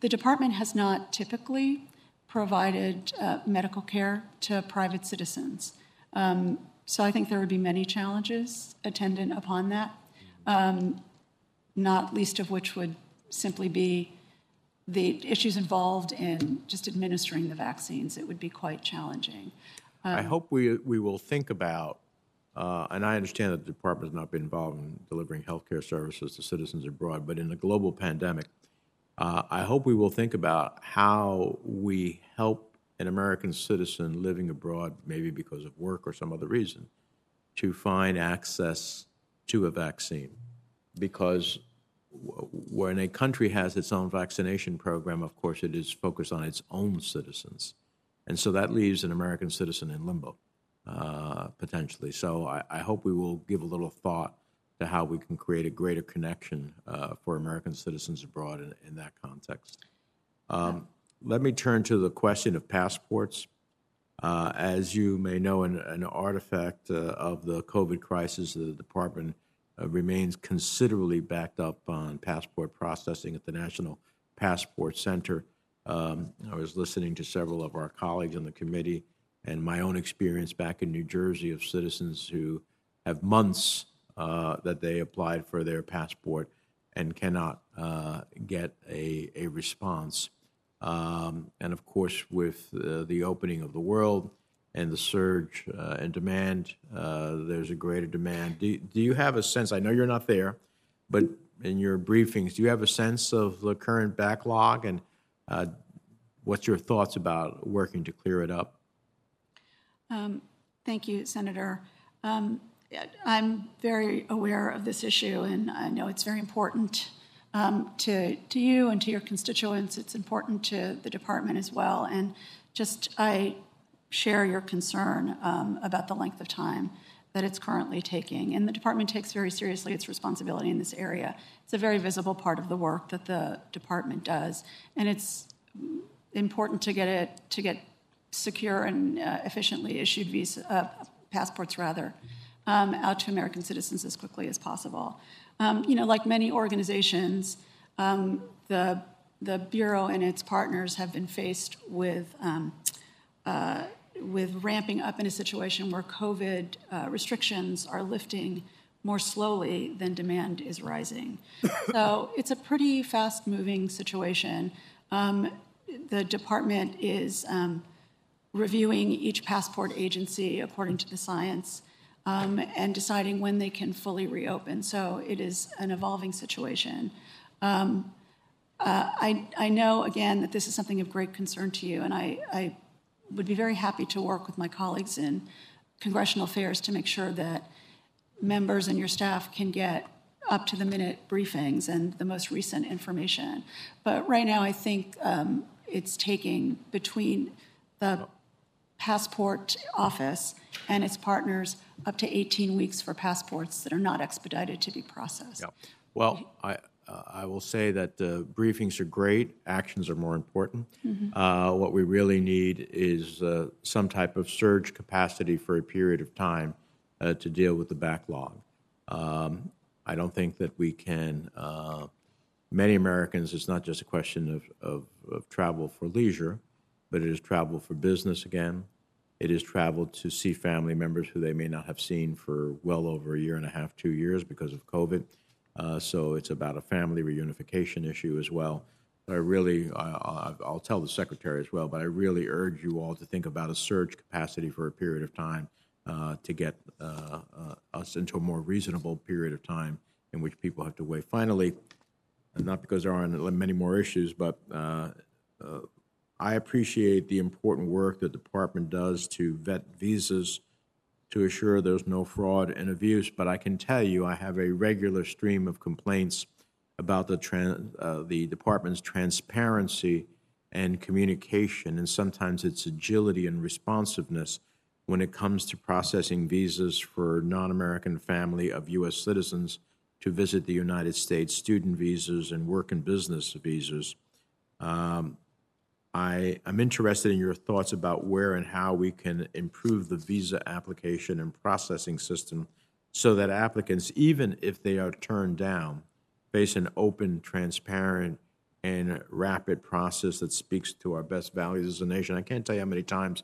the department has not typically provided uh, medical care to private citizens. Um, so I think there would be many challenges attendant upon that Um, not least of which would simply be the issues involved in just administering the vaccines. It would be quite challenging. I hope we, we will think about, uh, and I understand that the department has not been involved in delivering healthcare services to citizens abroad, but in a global pandemic, uh, I hope we will think about how we help an American citizen living abroad, maybe because of work or some other reason, to find access to a vaccine. Because when a country has its own vaccination program, of course, it is focused on its own citizens. And so that leaves an American citizen in limbo, uh, potentially. So I, I hope we will give a little thought to how we can create a greater connection uh, for American citizens abroad in, in that context. Um, let me turn to the question of passports. Uh, as you may know, an, an artifact uh, of the COVID crisis, the department uh, remains considerably backed up on passport processing at the National Passport Center. Um, I was listening to several of our colleagues on the committee and my own experience back in New Jersey of citizens who have months uh, that they applied for their passport and cannot uh, get a, a response. Um, and of course, with uh, the opening of the world and the surge uh, in demand, uh, there's a greater demand. Do, do you have a sense? I know you're not there, but in your briefings, do you have a sense of the current backlog and uh, what's your thoughts about working to clear it up? Thank you, Senator. Um, I'm very aware of this issue, and I know it's very important um, to, to you and to your constituents. It's important to the department as well. And just, I share your concern um, about the length of time that it's currently taking. And the department takes very seriously its responsibility in this area. It's a very visible part of the work that the department does. And it's important to get it, to get secure and uh, efficiently issued visa, uh, passports rather, um, out to American citizens as quickly as possible. Um, you know, like many organizations, um, the the bureau and its partners have been faced with um, uh, with ramping up in a situation where COVID uh, restrictions are lifting more slowly than demand is rising. [COUGHS] so it's a pretty fast moving situation. Um, the department is um, reviewing each passport agency according to the science um, and deciding when they can fully reopen. So it is an evolving situation. Um, uh, I, I know, again, that this is something of great concern to you, and I, I would be very happy to work with my colleagues in congressional affairs to make sure that members and your staff can get up to the minute briefings and the most recent information. But right now, I think um, it's taking between the passport office and its partners up to 18 weeks for passports that are not expedited to be processed. Well, I, uh, I will say that the briefings are great, actions are more important. Uh, what we really need is uh, some type of surge capacity for a period of time uh, to deal with the backlog. Um, I don't think that we can, uh, many Americans, it's not just a question of, of, of travel for leisure, but it is travel for business again. It is travel to see family members who they may not have seen for well over a year and a half, two years because of COVID. Uh, so it's about a family reunification issue as well. But I really, I, I- I'll tell the secretary as well, but I really urge you all to think about a surge capacity for a period of time uh, to get uh, us into a more reasonable period of time in which people have to wait. Finally, not because there aren't many more issues, but I appreciate the important work the department does to vet visas to assure there's no fraud and abuse, but I can tell you I have a regular stream of complaints about the, uh, the department's transparency and communication, and sometimes its agility and responsiveness when it comes to processing visas for non-American family of U.S. citizens to visit the United States, student visas and work and business visas. Um, I am interested in your thoughts about where and how we can improve the visa application and processing system so that applicants, even if they are turned down, face an open, transparent, and rapid process that speaks to our best values as a nation. I can't tell you how many times,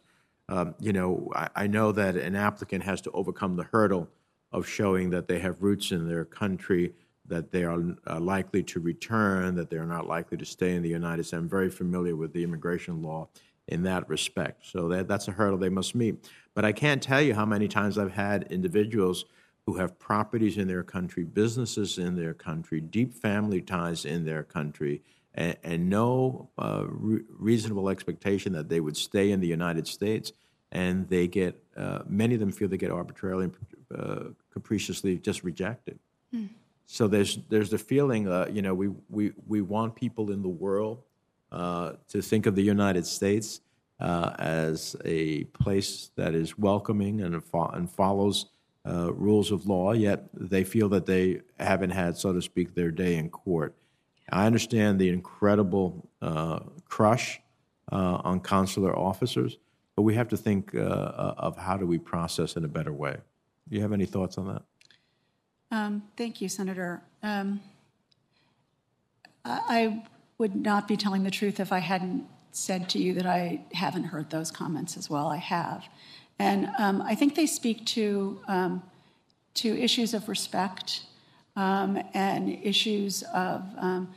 um, you know, I, I know that an applicant has to overcome the hurdle of showing that they have roots in their country, that they are uh, likely to return, that they're not likely to stay in the United States. I'm very familiar with the immigration law in that respect. So that, that's a hurdle they must meet. But I can't tell you how many times I've had individuals who have properties in their country, businesses in their country, deep family ties in their country, and, and no uh, re- reasonable expectation that they would stay in the United States. And they get, uh, many of them feel they get arbitrarily and uh, capriciously just rejected. So there's there's the feeling, uh, you know, we, we, we want people in the world uh, to think of the United States uh, as a place that is welcoming and, and follows uh, rules of law, yet they feel that they haven't had, so to speak, their day in court. I understand the incredible uh, crush on consular officers, but we have to think of how do we process in a better way. Do you have any thoughts on that? Um, Thank you, Senator. Um, I would not be telling the truth if I hadn't said to you that I haven't heard those comments as well. I have. And um, I think they speak to, um, to issues of respect um, and issues of um,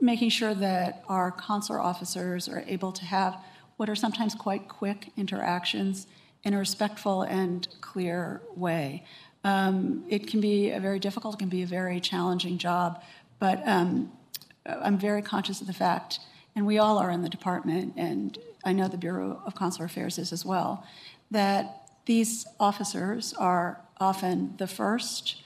making sure that our consular officers are able to have what are sometimes quite quick interactions in a respectful and clear way. Um, it can be a very difficult, it can be a very challenging job, but um, I'm very conscious of the fact, and we all are in the department, and I know the Bureau of Consular Affairs is as well, that these officers are often the first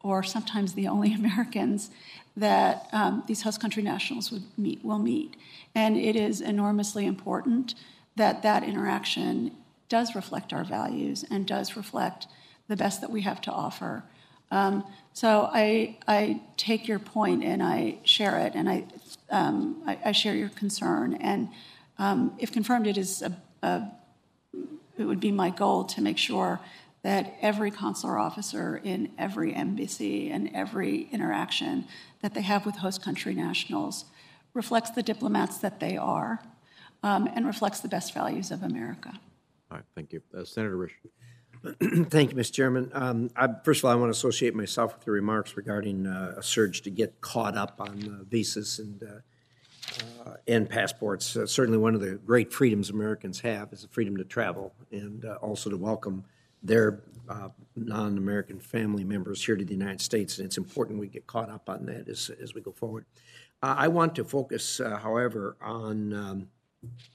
or sometimes the only [LAUGHS] Americans that um, these host country nationals would meet, will meet. And it is enormously important that that interaction does reflect our values and does reflect the best that we have to offer. Um, so I, I take your point and I share it, and I, um, I, I share your concern. And um, if confirmed, it is a, a, it would be my goal to make sure that every consular officer in every embassy and every interaction that they have with host country nationals reflects the diplomats that they are um, and reflects the best values of America. All right, thank you. Uh, Senator Risch. [CLEARS THROAT] Thank you, Mr. Chairman. Um, I, first of all, I want to associate myself with the remarks regarding uh, a surge to get caught up on uh, visas and uh, uh, and passports. Uh, certainly, one of the great freedoms Americans have is the freedom to travel and uh, also to welcome their non-American family members here to the United States. And it's important we get caught up on that as as we go forward. I want to focus, however, on um,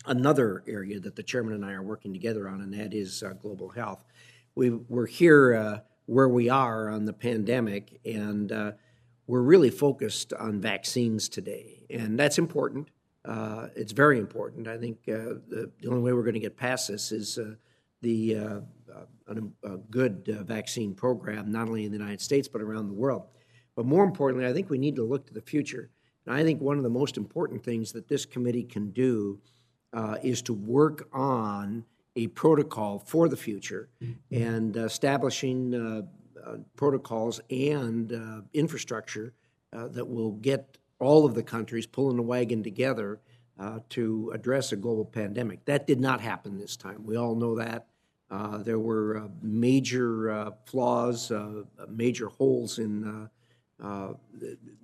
another area that the chairman and I are working together on, and that is global health. We, we're here uh, where we are on the pandemic, and uh, we're really focused on vaccines today, and that's important. Uh, it's very important. I think uh, the, the only way we're going to get past this is uh, the uh, a, a good vaccine program, not only in the United States but around the world. But more importantly, I think we need to look to the future. And I think one of the most important things that this committee can do is to work on a protocol for the future and establishing uh, uh, protocols and uh, infrastructure uh, that will get all of the countries pulling the wagon together uh, to address a global pandemic. That did not happen this time. We all know that. Uh, there were uh, major uh, flaws, uh, major holes in uh, uh,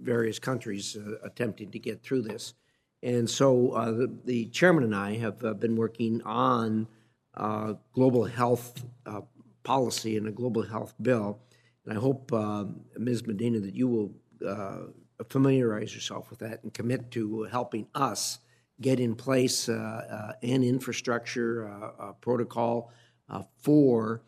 various countries uh, attempting to get through this. And so uh, the, the chairman and I have uh, been working on uh, global health uh, policy and a global health bill. And I hope, um, Ms. Medina, that you will uh, familiarize yourself with that and commit to helping us get in place uh, uh, an infrastructure protocol for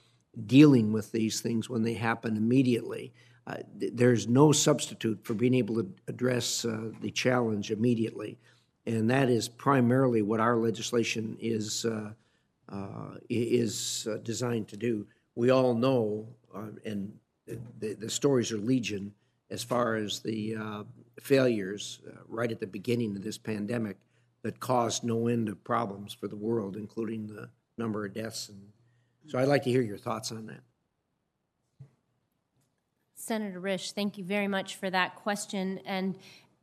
dealing with these things when they happen immediately. Uh, th- there's no substitute for being able to address uh, the challenge immediately. And that is primarily what our legislation is, uh, uh, is uh, designed to do. We all know, uh, and the, the stories are legion as far as the uh, failures uh, right at the beginning of this pandemic that caused no end of problems for the world, including the number of deaths. And so I'd like to hear your thoughts on that. Senator Risch, thank you very much for that question. And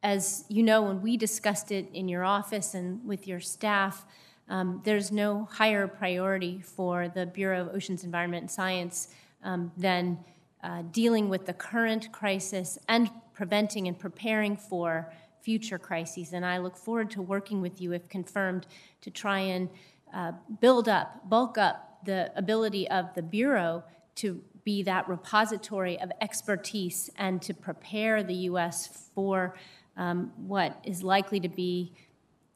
as you know, when we discussed it in your office and with your staff, um, there's no higher priority for the Bureau of Oceans, Environment, and Science um, than uh, dealing with the current crisis and preventing and preparing for future crises. And I look forward to working with you, if confirmed, to try and uh, build up, bulk up the ability of the Bureau to be that repository of expertise and to prepare the U.S. for um, what is likely to be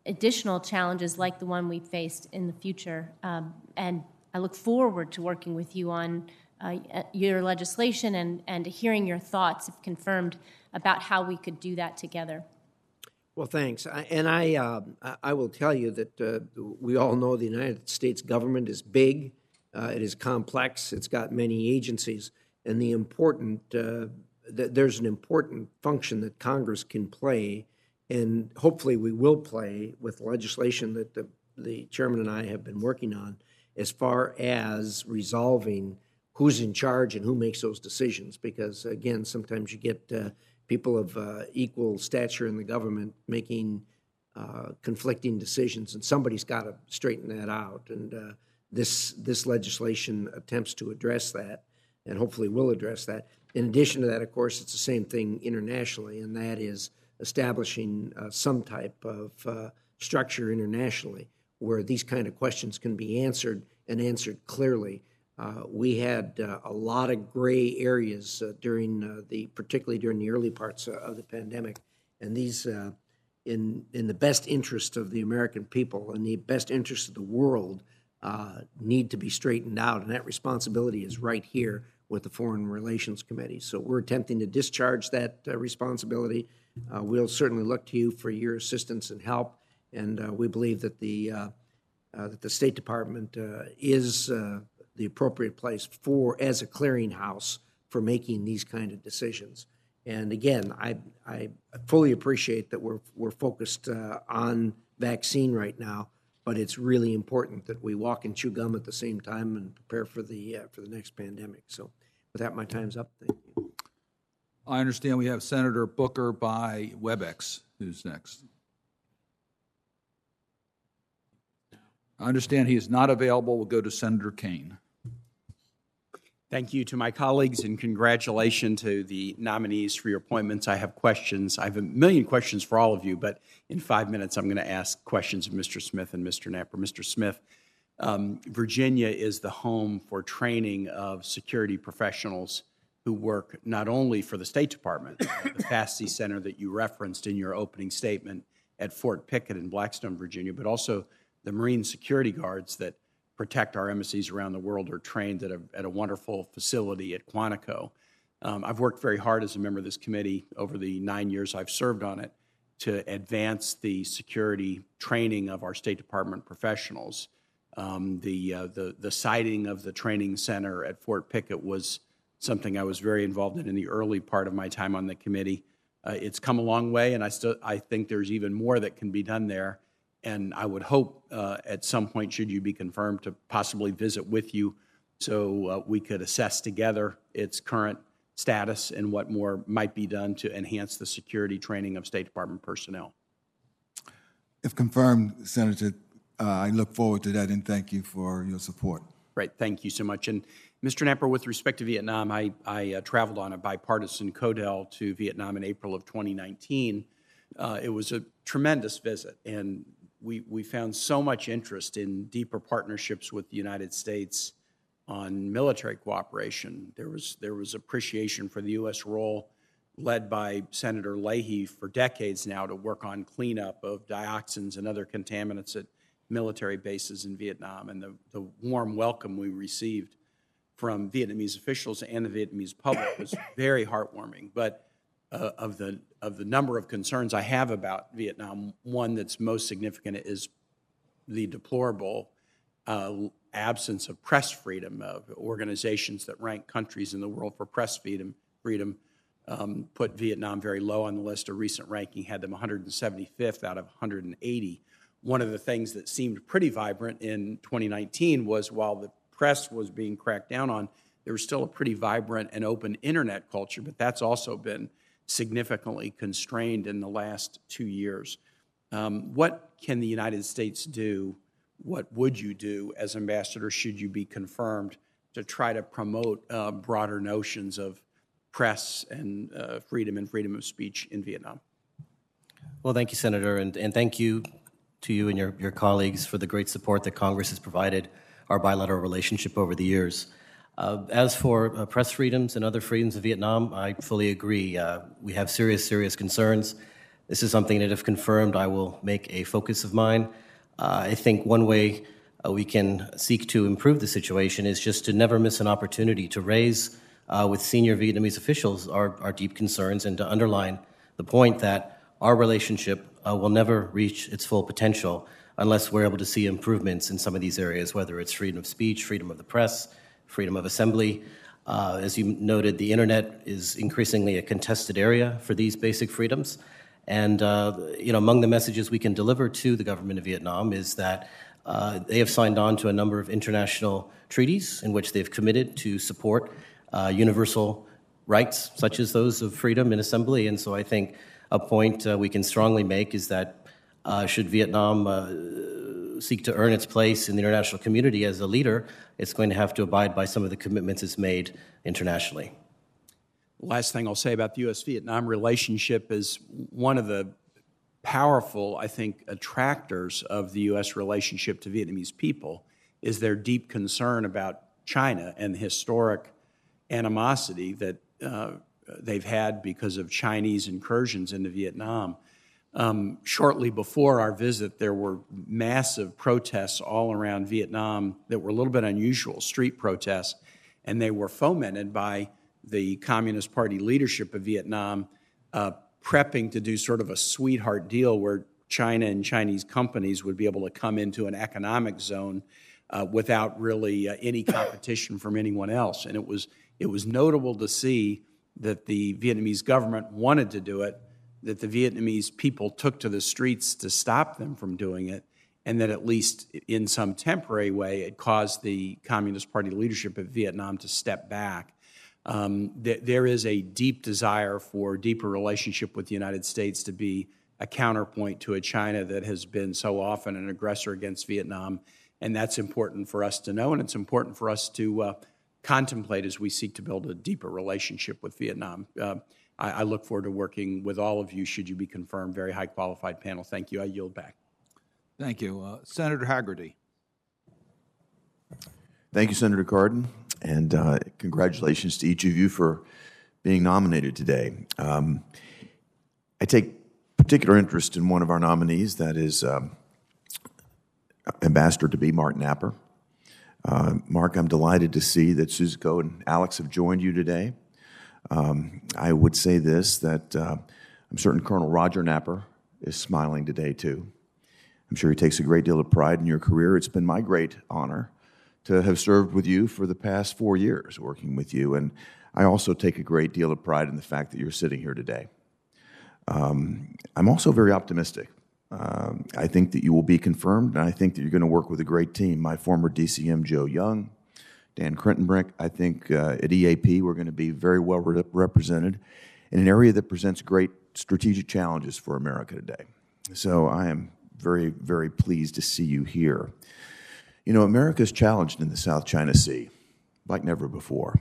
additional challenges like the one we faced in the future. Um, and I look forward to working with you on uh, your legislation and, and hearing your thoughts, if confirmed, about how we could do that together. Well, thanks. I, and I, uh, I will tell you that uh, we all know the United States government is big, uh, it is complex, it's got many agencies, and the important uh, th- there's an important function that Congress can play, and hopefully we will play with legislation that the, the chairman and I have been working on, as far as resolving who's in charge and who makes those decisions. Because again, sometimes you get uh, people of uh, equal stature in the government making uh, conflicting decisions, and somebody's got to straighten that out. And uh, this this legislation attempts to address that, and hopefully will address that. In addition to that, of course, it's the same thing internationally, and that is establishing uh, some type of uh, structure internationally where these kind of questions can be answered and answered clearly. Uh, we had uh, a lot of gray areas uh, during uh, the, particularly during the early parts of the pandemic, and these, in in the best interest of the American people and the best interest of the world, need to be straightened out, and that responsibility is right here with the Foreign Relations Committee. So we're attempting to discharge that responsibility. Uh, we'll certainly look to you for your assistance and help, and uh, we believe that the uh, that the State Department is the appropriate place for as a clearinghouse for making these kind of decisions. And again, I, I fully appreciate that we're, we're focused uh, on vaccine right now, but it's really important that we walk and chew gum at the same time and prepare for the, uh, for the next pandemic. So with that, my time's up. Thank you. I understand we have Senator Booker by WebEx, who's next. I understand he is not available. We'll go to Senator Kaine. Thank you to my colleagues and congratulations to the nominees for your appointments. I have questions. I have a million questions for all of you, but in five minutes I'm going to ask questions of Mr. Smith and Mr. Knapper. Mr. Smith, um, Virginia is the home for training of security professionals who work not only for the State Department, the FAST Center that you referenced in your opening statement at Fort Pickett in Blackstone, Virginia, but also the Marine security guards that protect our embassies around the world are trained at a, at a wonderful facility at Quantico. Um, I've worked very hard as a member of this committee over the nine years I've served on it to advance the security training of our State Department professionals. Um, the, uh, the, the siting of the training center at Fort Pickett was something I was very involved in in the early part of my time on the committee. Uh, it's come a long way, and I still I think there's even more that can be done there and I would hope uh, at some point, should you be confirmed, to possibly visit with you so uh, we could assess together its current status and what more might be done to enhance the security training of State Department personnel. If confirmed, Senator, uh, I look forward to that and thank you for your support. Great, thank you so much. And Mr. Knapper, with respect to Vietnam, I, I uh, traveled on a bipartisan CODEL to Vietnam in April of 2019. Uh, it was a tremendous visit, and we, we found so much interest in deeper partnerships with the United States on military cooperation. There was, there was appreciation for the U.S. role led by Senator Leahy for decades now to work on cleanup of dioxins and other contaminants at military bases in Vietnam. And the, the warm welcome we received from Vietnamese officials and the Vietnamese public was very heartwarming. But uh, of the of the number of concerns I have about Vietnam, one that's most significant is the deplorable uh, absence of press freedom of organizations that rank countries in the world for press freedom. Freedom um, put Vietnam very low on the list. A recent ranking had them 175th out of 180. One of the things that seemed pretty vibrant in 2019 was while the press was being cracked down on, there was still a pretty vibrant and open internet culture, but that's also been significantly constrained in the last two years. Um, what can the United States do? What would you do as ambassador, should you be confirmed, to try to promote uh, broader notions of press and uh, freedom and freedom of speech in Vietnam? Well, thank you, Senator, and, and thank you to you and your, your colleagues for the great support that Congress has provided our bilateral relationship over the years. Uh, as for uh, press freedoms and other freedoms of Vietnam, I fully agree. Uh, we have serious, serious concerns. This is something that, if confirmed, I will make a focus of mine. Uh, I think one way uh, we can seek to improve the situation is just to never miss an opportunity to raise uh, with senior Vietnamese officials our, our deep concerns and to underline the point that our relationship will never reach its full potential unless we're able to see improvements in some of these areas, whether it's freedom of speech, freedom of the press, freedom of assembly. Uh, as you noted, the internet is increasingly a contested area for these basic freedoms. And uh, you know, among the messages we can deliver to the government of Vietnam is that uh, they have signed on to a number of international treaties in which they've committed to support uh, universal rights, such as those of freedom and assembly. And so, I think a point uh, we can strongly make is that should Vietnam seek to earn its place in the international community as a leader, it's going to have to abide by some of the commitments it's made internationally. Last thing I'll say about the U.S. Vietnam relationship is one of the powerful, I think, attractors of the U.S. relationship to Vietnamese people is their deep concern about China and the historic animosity that uh, they've had because of Chinese incursions into Vietnam. Um, shortly before our visit, there were massive protests all around Vietnam that were a little bit unusual, street protests, and they were fomented by the Communist Party leadership of Vietnam uh, prepping to do sort of a sweetheart deal where China and Chinese companies would be able to come into an economic zone uh, without really uh, any competition from anyone else. And it was, it was notable to see that the Vietnamese government wanted to do it, that the Vietnamese people took to the streets to stop them from doing it, and that at least in some temporary way it caused the Communist Party leadership of Vietnam to step back. Um, th- there is a deep desire for deeper relationship with the United States to be a counterpoint to a China that has been so often an aggressor against Vietnam, and that's important for us to know, and it's important for us to uh, contemplate as we seek to build a deeper relationship with Vietnam. Uh, I, I look forward to working with all of you should you be confirmed. Very high qualified panel. Thank you. I yield back. Thank you. Uh, Senator Hagerty. Thank you, Senator Cardin, and uh, congratulations to each of you for being nominated today. Um, I take particular interest in one of our nominees, that is um, Ambassador to be Marc Knapper. Uh, Marc, I'm delighted to see that Suzuko and Alex have joined you today. Um, I would say this that uh, I'm certain Colonel Roger Knapper is smiling today too. I'm sure he takes a great deal of pride in your career. It's been my great honor to have served with you for the past four years, working with you. And I also take a great deal of pride in the fact that you're sitting here today. Um, I'm also very optimistic. Um, I think that you will be confirmed, and I think that you're going to work with a great team. My former DCM, Joe Young, Dan Kritenbrink. I think uh, at EAP we're going to be very well re- represented in an area that presents great strategic challenges for America today. So I am very, very pleased to see you here. You know, America is challenged in the South China Sea like never before.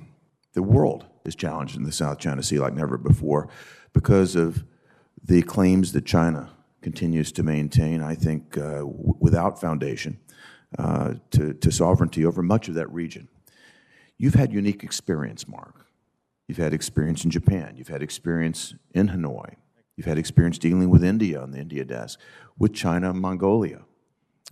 The world is challenged in the South China Sea like never before because of the claims that China continues to maintain, I think, uh, w- without foundation, uh, to, to sovereignty over much of that region. You've had unique experience, Marc. You've had experience in Japan. You've had experience in Hanoi. You've had experience dealing with India on the India desk, with China and Mongolia.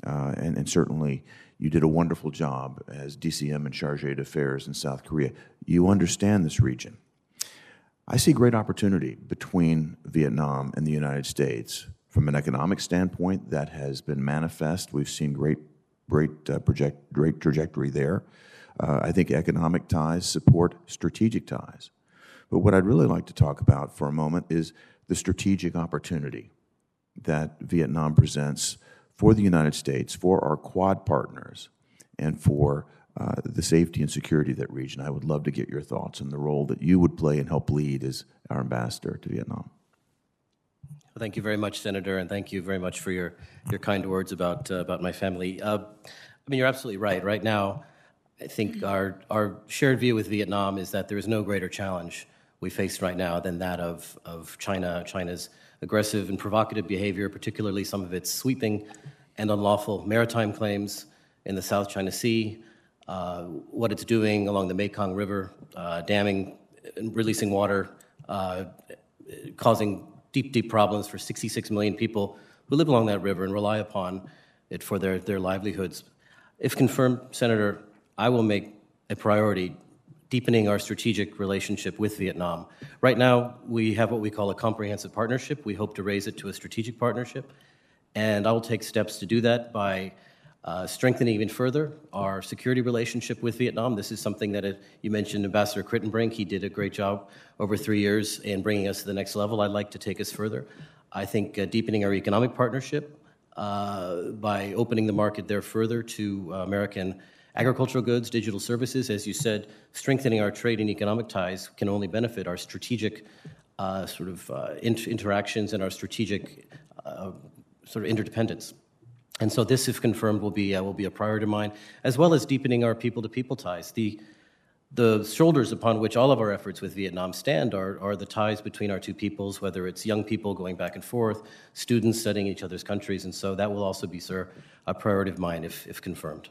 Uh, and, and, certainly, you did a wonderful job as DCM and Charge d'Affaires in South Korea. You understand this region. I see great opportunity between Vietnam and the United States. From an economic standpoint, that has been manifest. We've seen great, great, uh, project, great trajectory there. Uh, I think economic ties support strategic ties. But what I'd really like to talk about for a moment is the strategic opportunity that Vietnam presents for the United States, for our Quad partners, and for uh, the safety and security of that region. I would love to get your thoughts on the role that you would play and help lead as our ambassador to Vietnam. Well, thank you very much, Senator, and thank you very much for your, your kind words about, uh, about my family. Uh, I mean, you're absolutely right. Right now, I think our, our shared view with Vietnam is that there is no greater challenge we face right now than that of, of China, China's aggressive and provocative behavior, particularly some of its sweeping and unlawful maritime claims in the South China Sea, uh, what it's doing along the Mekong River, uh, damming and releasing water, uh, causing deep, deep problems for 66 million people who live along that river and rely upon it for their, their livelihoods. If confirmed, Senator, I will make a priority deepening our strategic relationship with Vietnam. Right now, we have what we call a comprehensive partnership. We hope to raise it to a strategic partnership. And I will take steps to do that by uh, strengthening even further our security relationship with Vietnam. This is something that uh, you mentioned, Ambassador Kritenbrink. He did a great job over three years in bringing us to the next level. I'd like to take us further. I think uh, deepening our economic partnership uh, by opening the market there further to uh, American agricultural goods, digital services, as you said, strengthening our trade and economic ties can only benefit our strategic uh, sort of inter- interactions and our strategic sort of interdependence. And so this, if confirmed, will be, uh, will be a priority of mine, as well as deepening our people-to-people ties. The, the shoulders upon which all of our efforts with Vietnam stand are, are the ties between our two peoples, whether it's young people going back and forth, students studying each other's countries, and so that will also be, sir, a priority of mine if, if confirmed.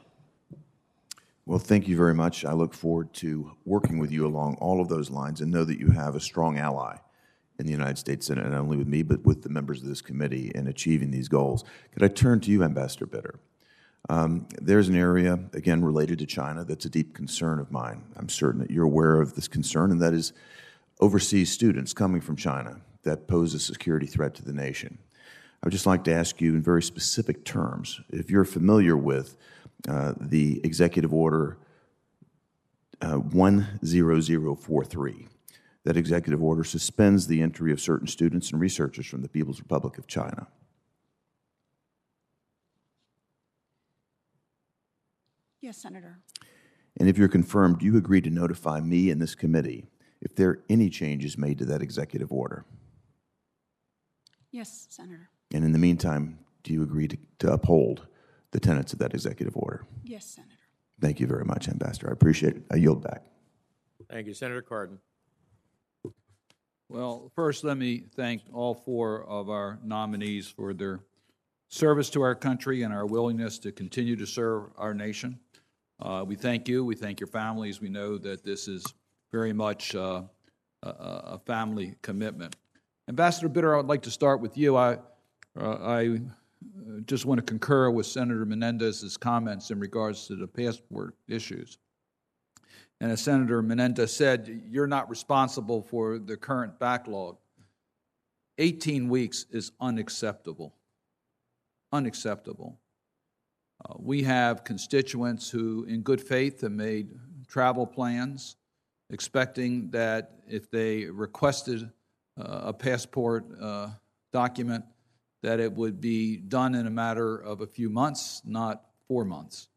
Well, thank you very much. I look forward to working with you along all of those lines and know that you have a strong ally in the United States Senate, not only with me, but with the members of this committee in achieving these goals. Could I turn to you, Ambassador Bitter? Um, there's an area, again, related to China that's a deep concern of mine. I'm certain that you're aware of this concern, and that is overseas students coming from China that pose a security threat to the nation. I would just like to ask you in very specific terms if you're familiar with the executive order uh, 10043 that executive order suspends the entry of certain students and researchers from the People's Republic of China. Yes, Senator. And if you're confirmed, do you agree to notify me and this committee if there are any changes made to that executive order? Yes, Senator. And in the meantime, do you agree to, to uphold the tenets of that executive order? Yes, Senator. Thank you very much, Ambassador. I appreciate it. I yield back. Thank you, Senator Cardin. Well, first, let me thank all four of our nominees for their service to our country and our willingness to continue to serve our nation. Uh, we thank you. We thank your families. We know that this is very much uh, a, a, family commitment. Ambassador Bitter, I would like to start with you. I, uh, I just want to concur with Senator Menendez's comments in regards to the passport issues. And as Senator Menendez said, you're not responsible for the current backlog. 18 weeks is unacceptable. Unacceptable. Uh, we have constituents who, in good faith, have made travel plans, expecting that if they requested uh, a passport uh, document, that it would be done in a matter of a few months, not four months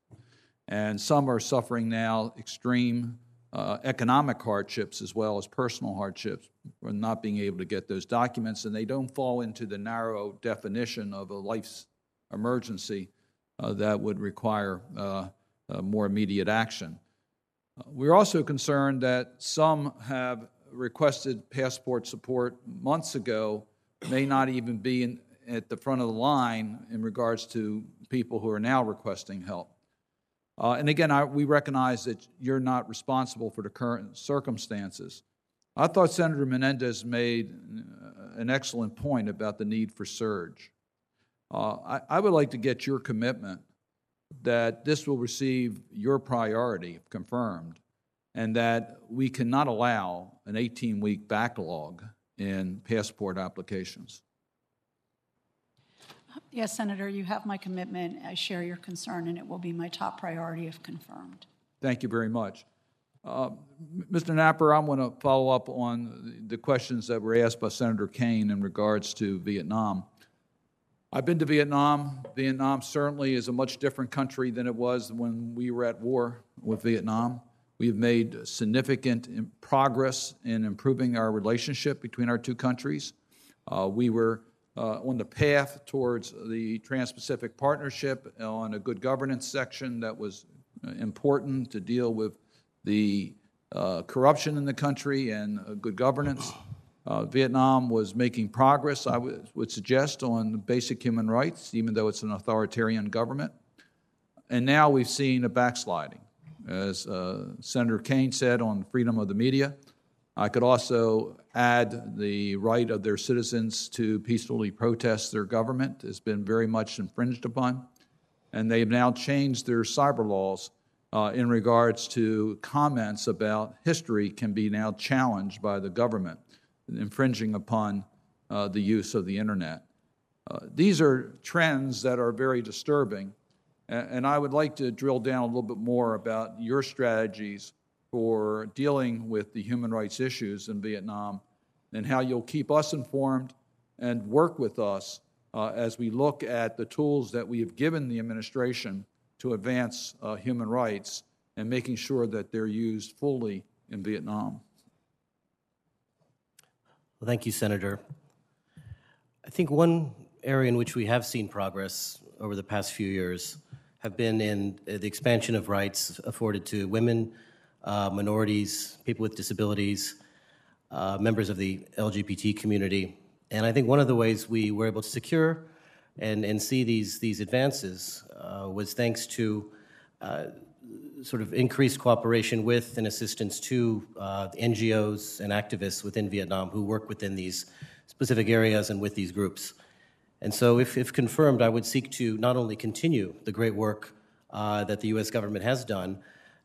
and some are suffering now extreme uh, economic hardships as well as personal hardships for not being able to get those documents, and they don't fall into the narrow definition of a life's emergency uh, that would require uh, uh more immediate action. We're also concerned that some have requested passport support months ago, may not even be in, at the front of the line in regards to people who are now requesting help. Uh, and again, I, we recognize that you're not responsible for the current circumstances. I thought Senator Menendez made uh, an excellent point about the need for surge. Uh, I, I, would like to get your commitment that this will receive your priority, if confirmed, and that we cannot allow an 18 week backlog in passport applications. Yes, Senator, you have my commitment. I share your concern, and it will be my top priority if confirmed. Thank you very much. Uh, Mr. Knapper, I want to follow up on the questions that were asked by Senator Kaine in regards to Vietnam. I've been to Vietnam. Vietnam certainly is a much different country than it was when we were at war with Vietnam. We've made significant progress in improving our relationship between our two countries. Uh, we were uh, on the path towards the Trans Pacific Partnership on a good governance section that was uh, important to deal with the uh, corruption in the country and uh, good governance. Uh, Vietnam was making progress, I would suggest, on basic human rights, even though it's an authoritarian government. And now we've seen a backsliding. As uh, Senator Kaine said on freedom of the media, I could also add the right of their citizens to peacefully protest their government has been very much infringed upon. And they've now changed their cyber laws uh, in regards to comments about history can be now challenged by the government, infringing upon uh, the use of the internet. Uh, these are trends that are very disturbing, a- and I would like to drill down a little bit more about your strategies for dealing with the human rights issues in Vietnam and how you'll keep us informed and work with us uh, as we look at the tools that we have given the administration to advance uh, human rights and making sure that they're used fully in Vietnam. Well, thank you, Senator. I think one area in which we have seen progress over the past few years have been in uh, the expansion of rights afforded to women, uh, minorities, people with disabilities, uh, members of the LGBT community. And I think one of the ways we were able to secure and, and see these, these advances uh, was thanks to uh, sort of increased cooperation with and assistance to uh, NGOs and activists within Vietnam who work within these specific areas and with these groups. And so, if, if confirmed, I would seek to not only continue the great work uh, that the US government has done,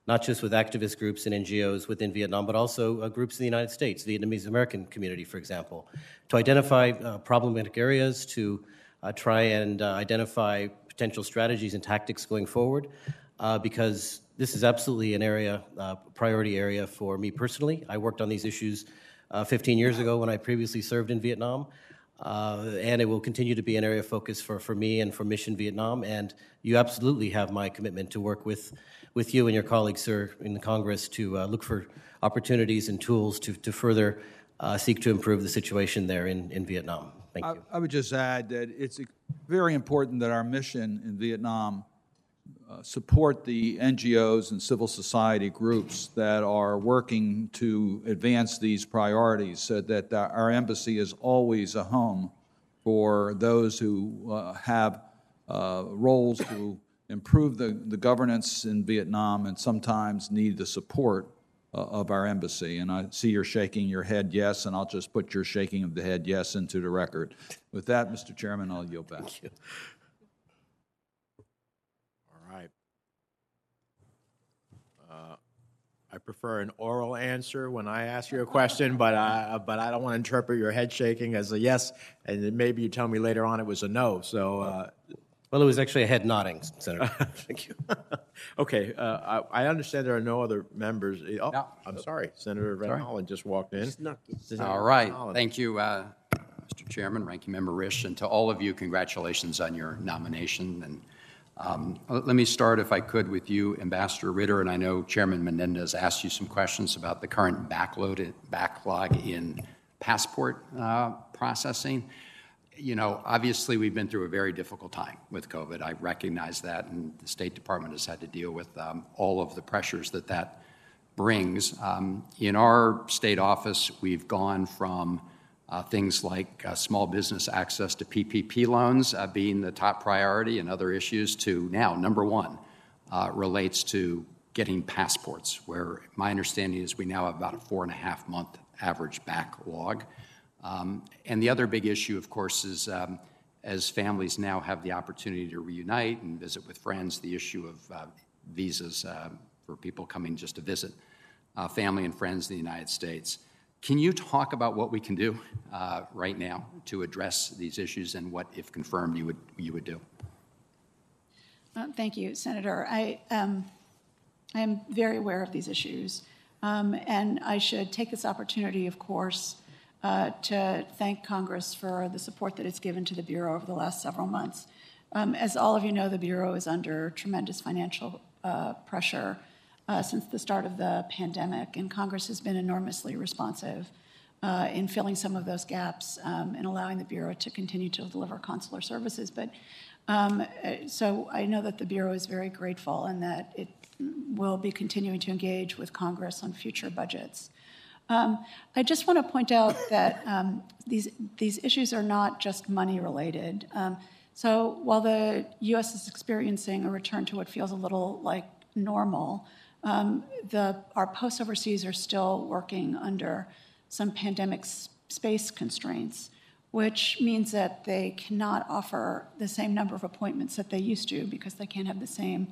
not just with activist groups and NGOs within Vietnam, but also uh, groups in the United States, the Vietnamese American community, for example, to identify uh, problematic areas, to uh, try and uh, identify potential strategies and tactics going forward, uh, because this is absolutely an area, uh, priority area for me personally. I worked on these issues uh, 15 years ago when I previously served in Vietnam. Uh, and it will continue to be an area of focus for, for me and for Mission Vietnam. And you absolutely have my commitment to work with, with you and your colleagues, sir, in the Congress to uh, look for opportunities and tools to, to further uh, seek to improve the situation there in, in Vietnam. Thank I, you. I would just add that it's very important that our mission in Vietnam uh, support the NGOs and civil society groups that are working to advance these priorities so that the- our embassy is always a home for those who uh, have uh, roles to improve the, the governance in Vietnam and sometimes need the support uh, of our embassy. And I see you're shaking your head yes, and I'll just put your shaking of the head yes into the record. With that, Mr. Chairman, I'll yield back. Thank you. All right. Uh, I prefer an oral answer when I ask you a question, but I, but I don't want to interpret your head shaking as a yes, and maybe you tell me later on it was a no, so, uh, Well, it was actually a head nodding, Senator. [LAUGHS] Thank you. [LAUGHS] okay, uh, I, I understand there are no other members. Oh, I'm sorry, Senator Van Hollen just walked in. Senator All Van. Hollen. Thank you, uh, Mr. Chairman, Ranking Member Risch, and to all of you, congratulations on your nomination. And um, let let me start, if I could, with you, Ambassador Bitter, and I know Chairman Menendez asked you some questions about the current backloaded backlog in passport uh, processing. You know, obviously, we've been through a very difficult time with COVID. I recognize that, and the State Department has had to deal with um, all of the pressures that that brings. Um, in our state office, we've gone from uh, things like uh, small business access to PPP loans uh, being the top priority and other issues to now, number one, uh, relates to getting passports, where my understanding is we now have about a four and a half month average backlog. Um, and the other big issue, of course, is um, as families now have the opportunity to reunite and visit with friends, the issue of uh, visas uh, for people coming just to visit uh, family and friends in the United States. Can you talk about what we can do uh, right now to address these issues and what, if confirmed, you would, you would do? Uh, Thank you, Senator. I, um, I am very aware of these issues, um, and I should take this opportunity, of course, uh, to thank Congress for the support that it's given to the Bureau over the last several months. Um, As all of you know, the Bureau is under tremendous financial uh, pressure uh, since the start of the pandemic, and Congress has been enormously responsive uh, in filling some of those gaps um, and allowing the Bureau to continue to deliver consular services. But um, so I know that the Bureau is very grateful and that it will be continuing to engage with Congress on future budgets. Um, I just want to point out that um, these, these issues are not just money related. Um, so while the U.S. is experiencing a return to what feels a little like normal, um, the, our posts overseas are still working under some pandemic space constraints, which means that they cannot offer the same number of appointments that they used to because they can't have the same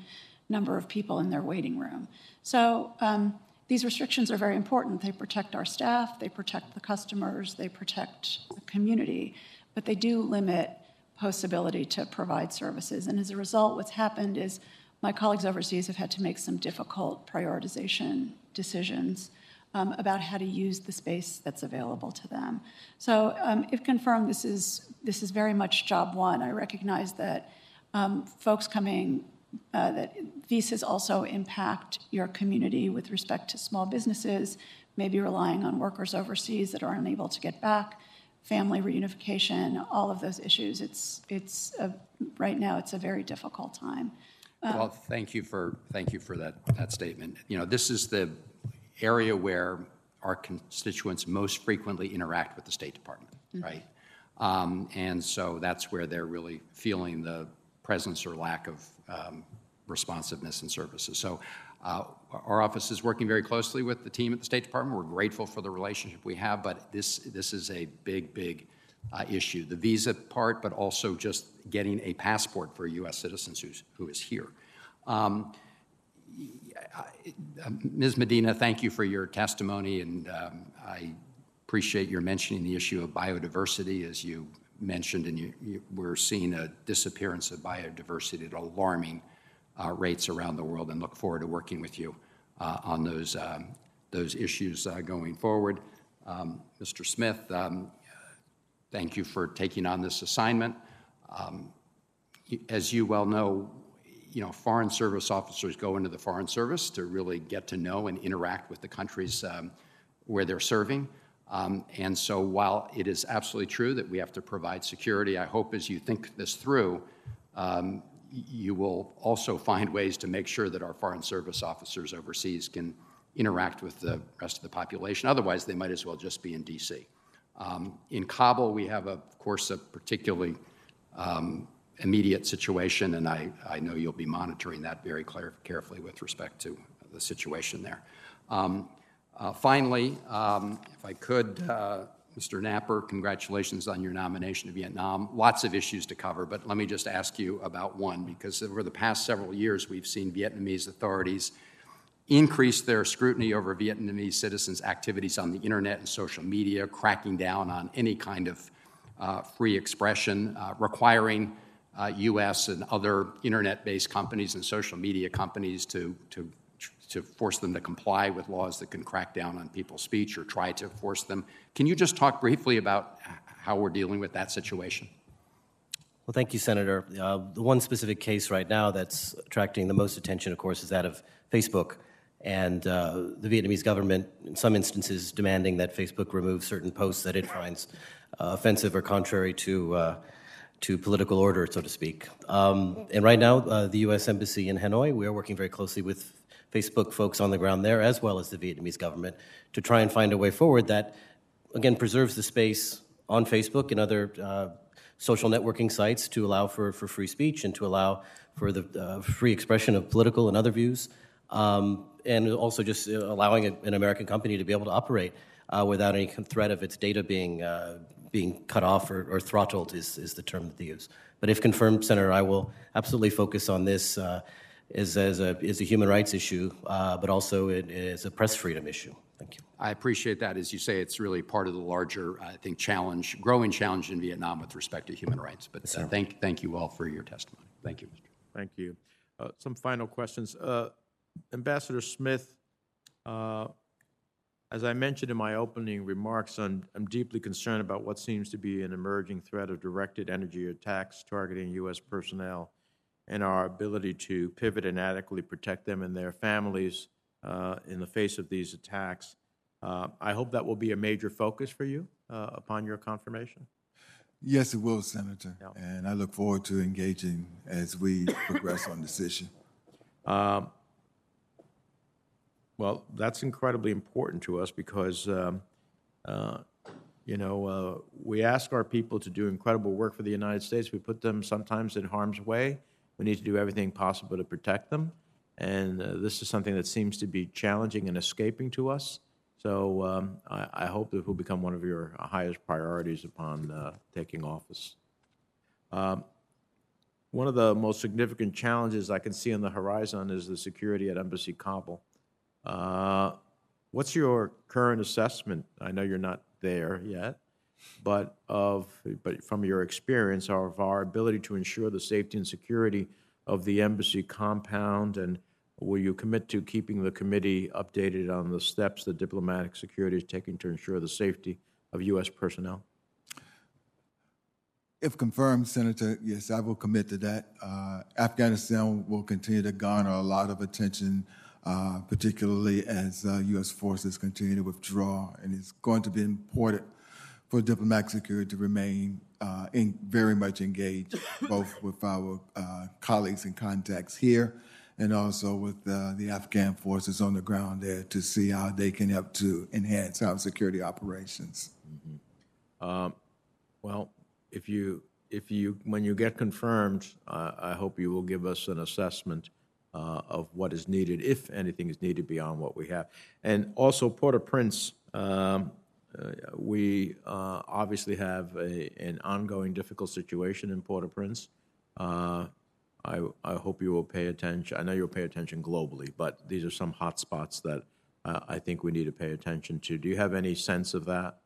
number of people in their waiting room. So um, these restrictions are very important. They protect our staff, they protect the customers, they protect the community, but they do limit Post's ability to provide services. And as a result, what's happened is my colleagues overseas have had to make some difficult prioritization decisions um, about how to use the space that's available to them. So, um, if confirmed, this is this is very much job one. I recognize that um, folks coming uh, that visas also impact your community with respect to small businesses, maybe relying on workers overseas that are unable to get back, family reunification, all of those issues. It's it's a, right now it's a very difficult time. Well, thank you for, thank you for that, that statement. You know, this is the area where our constituents most frequently interact with the State Department, right? Um, And so that's where they're really feeling the presence or lack of um, responsiveness and services. So uh, our office is working very closely with the team at the State Department. We're grateful for the relationship we have, but this, this is a big, big uh, issue. The visa part, but also just getting a passport for U.S. citizens who's, who is here. Um, Ms. Medina, thank you for your testimony, and um, I appreciate your mentioning the issue of biodiversity, as you mentioned, and you, you, we're seeing a disappearance of biodiversity at alarming uh, rates around the world, and look forward to working with you uh, on those um, those issues uh, going forward. Um, Mr. Smith, um, thank you for taking on this assignment. Um, as you well know, you know, foreign service officers go into the foreign service to really get to know and interact with the countries um, where they're serving. Um, and so while it is absolutely true that we have to provide security, I hope as you think this through, um, you will also find ways to make sure that our foreign service officers overseas can interact with the rest of the population. Otherwise, they might as well just be in DC. Um, in Kabul, we have, a, of course, a particularly um, immediate situation, and I, I know you'll be monitoring that very carefully with respect to the situation there. Um, uh, finally, um, if I could, uh, Mr. Knapper, congratulations on your nomination to Vietnam. Lots of issues to cover, but let me just ask you about one, because over the past several years, we've seen Vietnamese authorities increase their scrutiny over Vietnamese citizens' activities on the internet and social media, cracking down on any kind of uh, free expression, uh, requiring uh, U.S. and other internet-based companies and social media companies to, to, to force them to comply with laws that can crack down on people's speech or try to force them. Can you just talk briefly about how we're dealing with that situation? Well, thank you, Senator. Uh, the one specific case right now that's attracting the most attention, of course, is that of Facebook. And uh, the Vietnamese government, in some instances, demanding that Facebook remove certain posts that it finds uh, offensive or contrary to uh, to political order, so to speak. Um, and right now, uh, the U.S. Embassy in Hanoi, we are working very closely with Facebook folks on the ground there, as well as the Vietnamese government, to try and find a way forward that, again, preserves the space on Facebook and other uh, social networking sites to allow for, for free speech and to allow for the uh, free expression of political and other views, um, and also just uh, allowing a, an American company to be able to operate uh, without any threat of its data being uh, being cut off or, or, throttled is, is the term that they use. But if confirmed, Senator, I will absolutely focus on this uh, as, as, a, as a human rights issue, uh, but also it, as a press freedom issue. Thank you. I appreciate that. As you say, it's really part of the larger, I think, challenge, growing challenge in Vietnam with respect to human rights. But uh, thank, thank you all for your testimony. Thank you, Mr. Thank you. Uh, some final questions. Uh, Ambassador Smith, uh, as I mentioned in my opening remarks, I'm, I'm deeply concerned about what seems to be an emerging threat of directed energy attacks targeting U.S. personnel and our ability to pivot and adequately protect them and their families uh, in the face of these attacks. Uh, I hope that will be a major focus for you uh, upon your confirmation. Yes, it will, Senator. Yeah. And I look forward to engaging as we progress on this issue. [LAUGHS] Um, Well, that's incredibly important to us because, um, uh, you know, uh, we ask our people to do incredible work for the United States. We put them sometimes in harm's way. We need to do everything possible to protect them. And uh, this is something that seems to be challenging and escaping to us. So um, I, I hope that will become one of your highest priorities upon uh, taking office. Um, one of the most significant challenges I can see on the horizon is the security at Embassy Kabul. Uh, What's your current assessment? I know you're not there yet, but of, but from your experience, of our ability to ensure the safety and security of the embassy compound, and will you commit to keeping the committee updated on the steps that diplomatic security is taking to ensure the safety of U.S. personnel? If confirmed, Senator, yes, I will commit to that. Uh, Afghanistan will continue to garner a lot of attention, uh, particularly as uh, U.S. forces continue to withdraw, and it's going to be important for diplomatic security to remain uh, in, very much engaged, both with our uh, colleagues and contacts here, and also with uh, the Afghan forces on the ground there to see how they can help to enhance our security operations. Well, if you, if you, when you get confirmed, I hope you will give us an assessment uh, of what is needed, if anything is needed beyond what we have. And also Port-au-Prince, um, uh, we uh, obviously have a, an ongoing difficult situation in Port-au-Prince. Uh, I, I hope you will pay attention. I know you'll pay attention globally, but these are some hot spots that uh, I think we need to pay attention to. Do you have any sense of that?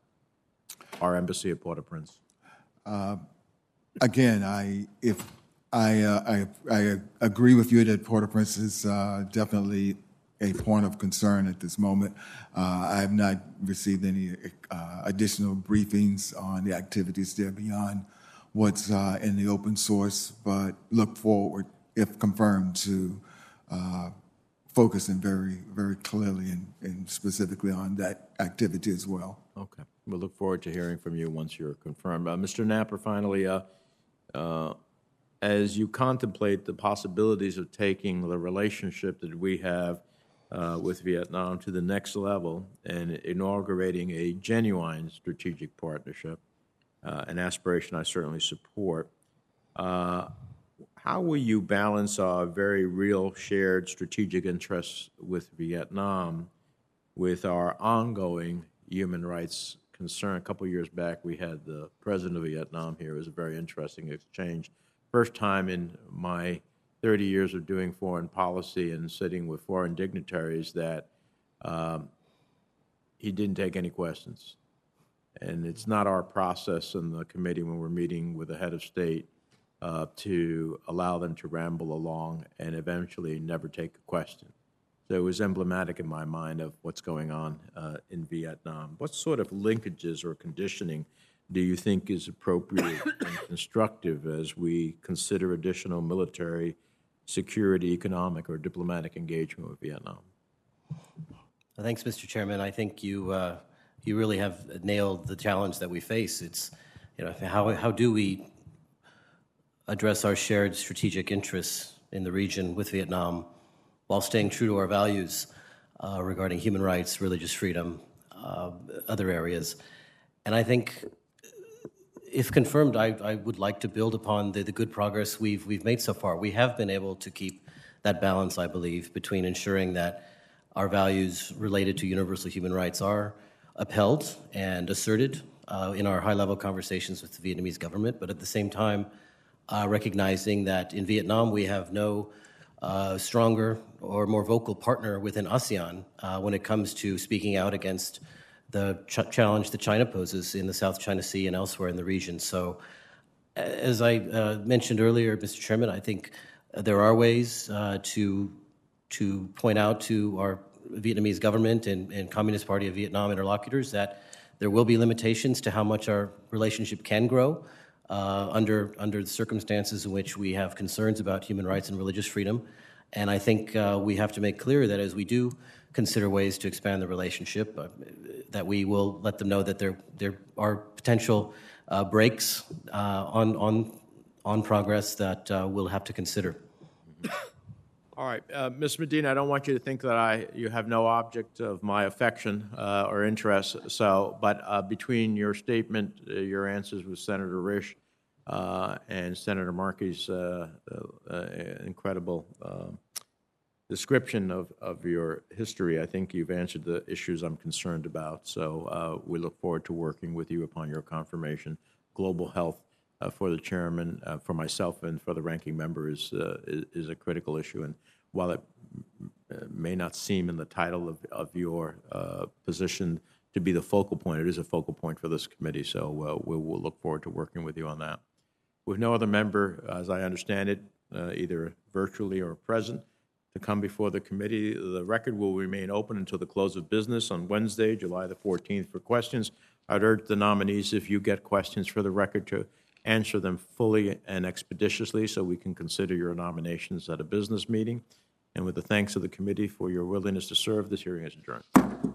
Our embassy at Port-au-Prince? Again, I, if, I, uh, I, I agree with you that Port-au-Prince is uh, definitely a point of concern at this moment. Uh, I have not received any uh, additional briefings on the activities there beyond what's uh, in the open source, but look forward, if confirmed, to uh, focusing very, very clearly and, and specifically on that activity as well. Okay. We'll look forward to hearing from you once you're confirmed. Uh, Mr. Knapper, finally, uh, as you contemplate the possibilities of taking the relationship that we have uh, with Vietnam to the next level and inaugurating a genuine strategic partnership, uh, an aspiration I certainly support, uh, how will you balance our very real shared strategic interests with Vietnam with our ongoing human rights concern? A couple years back, we had the president of Vietnam here. It was a very interesting exchange. First time in my 30 years of doing foreign policy and sitting with foreign dignitaries that um, he didn't take any questions. And it's not our process in the committee when we're meeting with the head of state uh, to allow them to ramble along and eventually never take a question. So it was emblematic in my mind of what's going on uh, in Vietnam. What sort of linkages or conditioning do you think is appropriate and constructive as we consider additional military, security, economic, or diplomatic engagement with Vietnam? Thanks, Mr. Chairman. I think you uh, you really have nailed the challenge that we face. It's you know how how do we address our shared strategic interests in the region with Vietnam while staying true to our values uh, regarding human rights, religious freedom, uh, other areas. And I think, if confirmed, I, I would like to build upon the, the good progress we've, we've made so far. We have been able to keep that balance, I believe, between ensuring that our values related to universal human rights are upheld and asserted uh, in our high level conversations with the Vietnamese government, but at the same time, uh, recognizing that in Vietnam we have no uh, stronger or more vocal partner within ASEAN uh, when it comes to speaking out against the ch- challenge that China poses in the South China Sea and elsewhere in the region. So, as I uh, mentioned earlier, Mr. Chairman, I think there are ways uh, to to point out to our Vietnamese government and, and Communist Party of Vietnam interlocutors that there will be limitations to how much our relationship can grow uh, under under the circumstances in which we have concerns about human rights and religious freedom. And I think uh, we have to make clear that as we do consider ways to expand the relationship, uh, that we will let them know that there there are potential uh, breaks uh, on on on progress that uh, we'll have to consider. [COUGHS] All right, uh, Ms. Medina, I don't want you to think that I, you have no object of my affection uh, or interest, so, but between your statement, your answers with Senator Risch uh, and Senator Markey's uh, uh, incredible description of, of your history, I think you've answered the issues I'm concerned about. So uh, we look forward to working with you upon your confirmation. Global health uh, for the chairman, uh, for myself, and for the ranking member is, uh, is, is a critical issue. And while it may not seem in the title of, of your uh, position to be the focal point, it is a focal point for this committee. So uh, we will look forward to working with you on that. With no other member, as I understand it, either virtually or present, to come before the committee, the record will remain open until the close of business on Wednesday, July the 14th, for questions. I'd urge the nominees, if you get questions for the record, to answer them fully and expeditiously so we can consider your nominations at a business meeting. And with the thanks of the committee for your willingness to serve, this hearing is adjourned.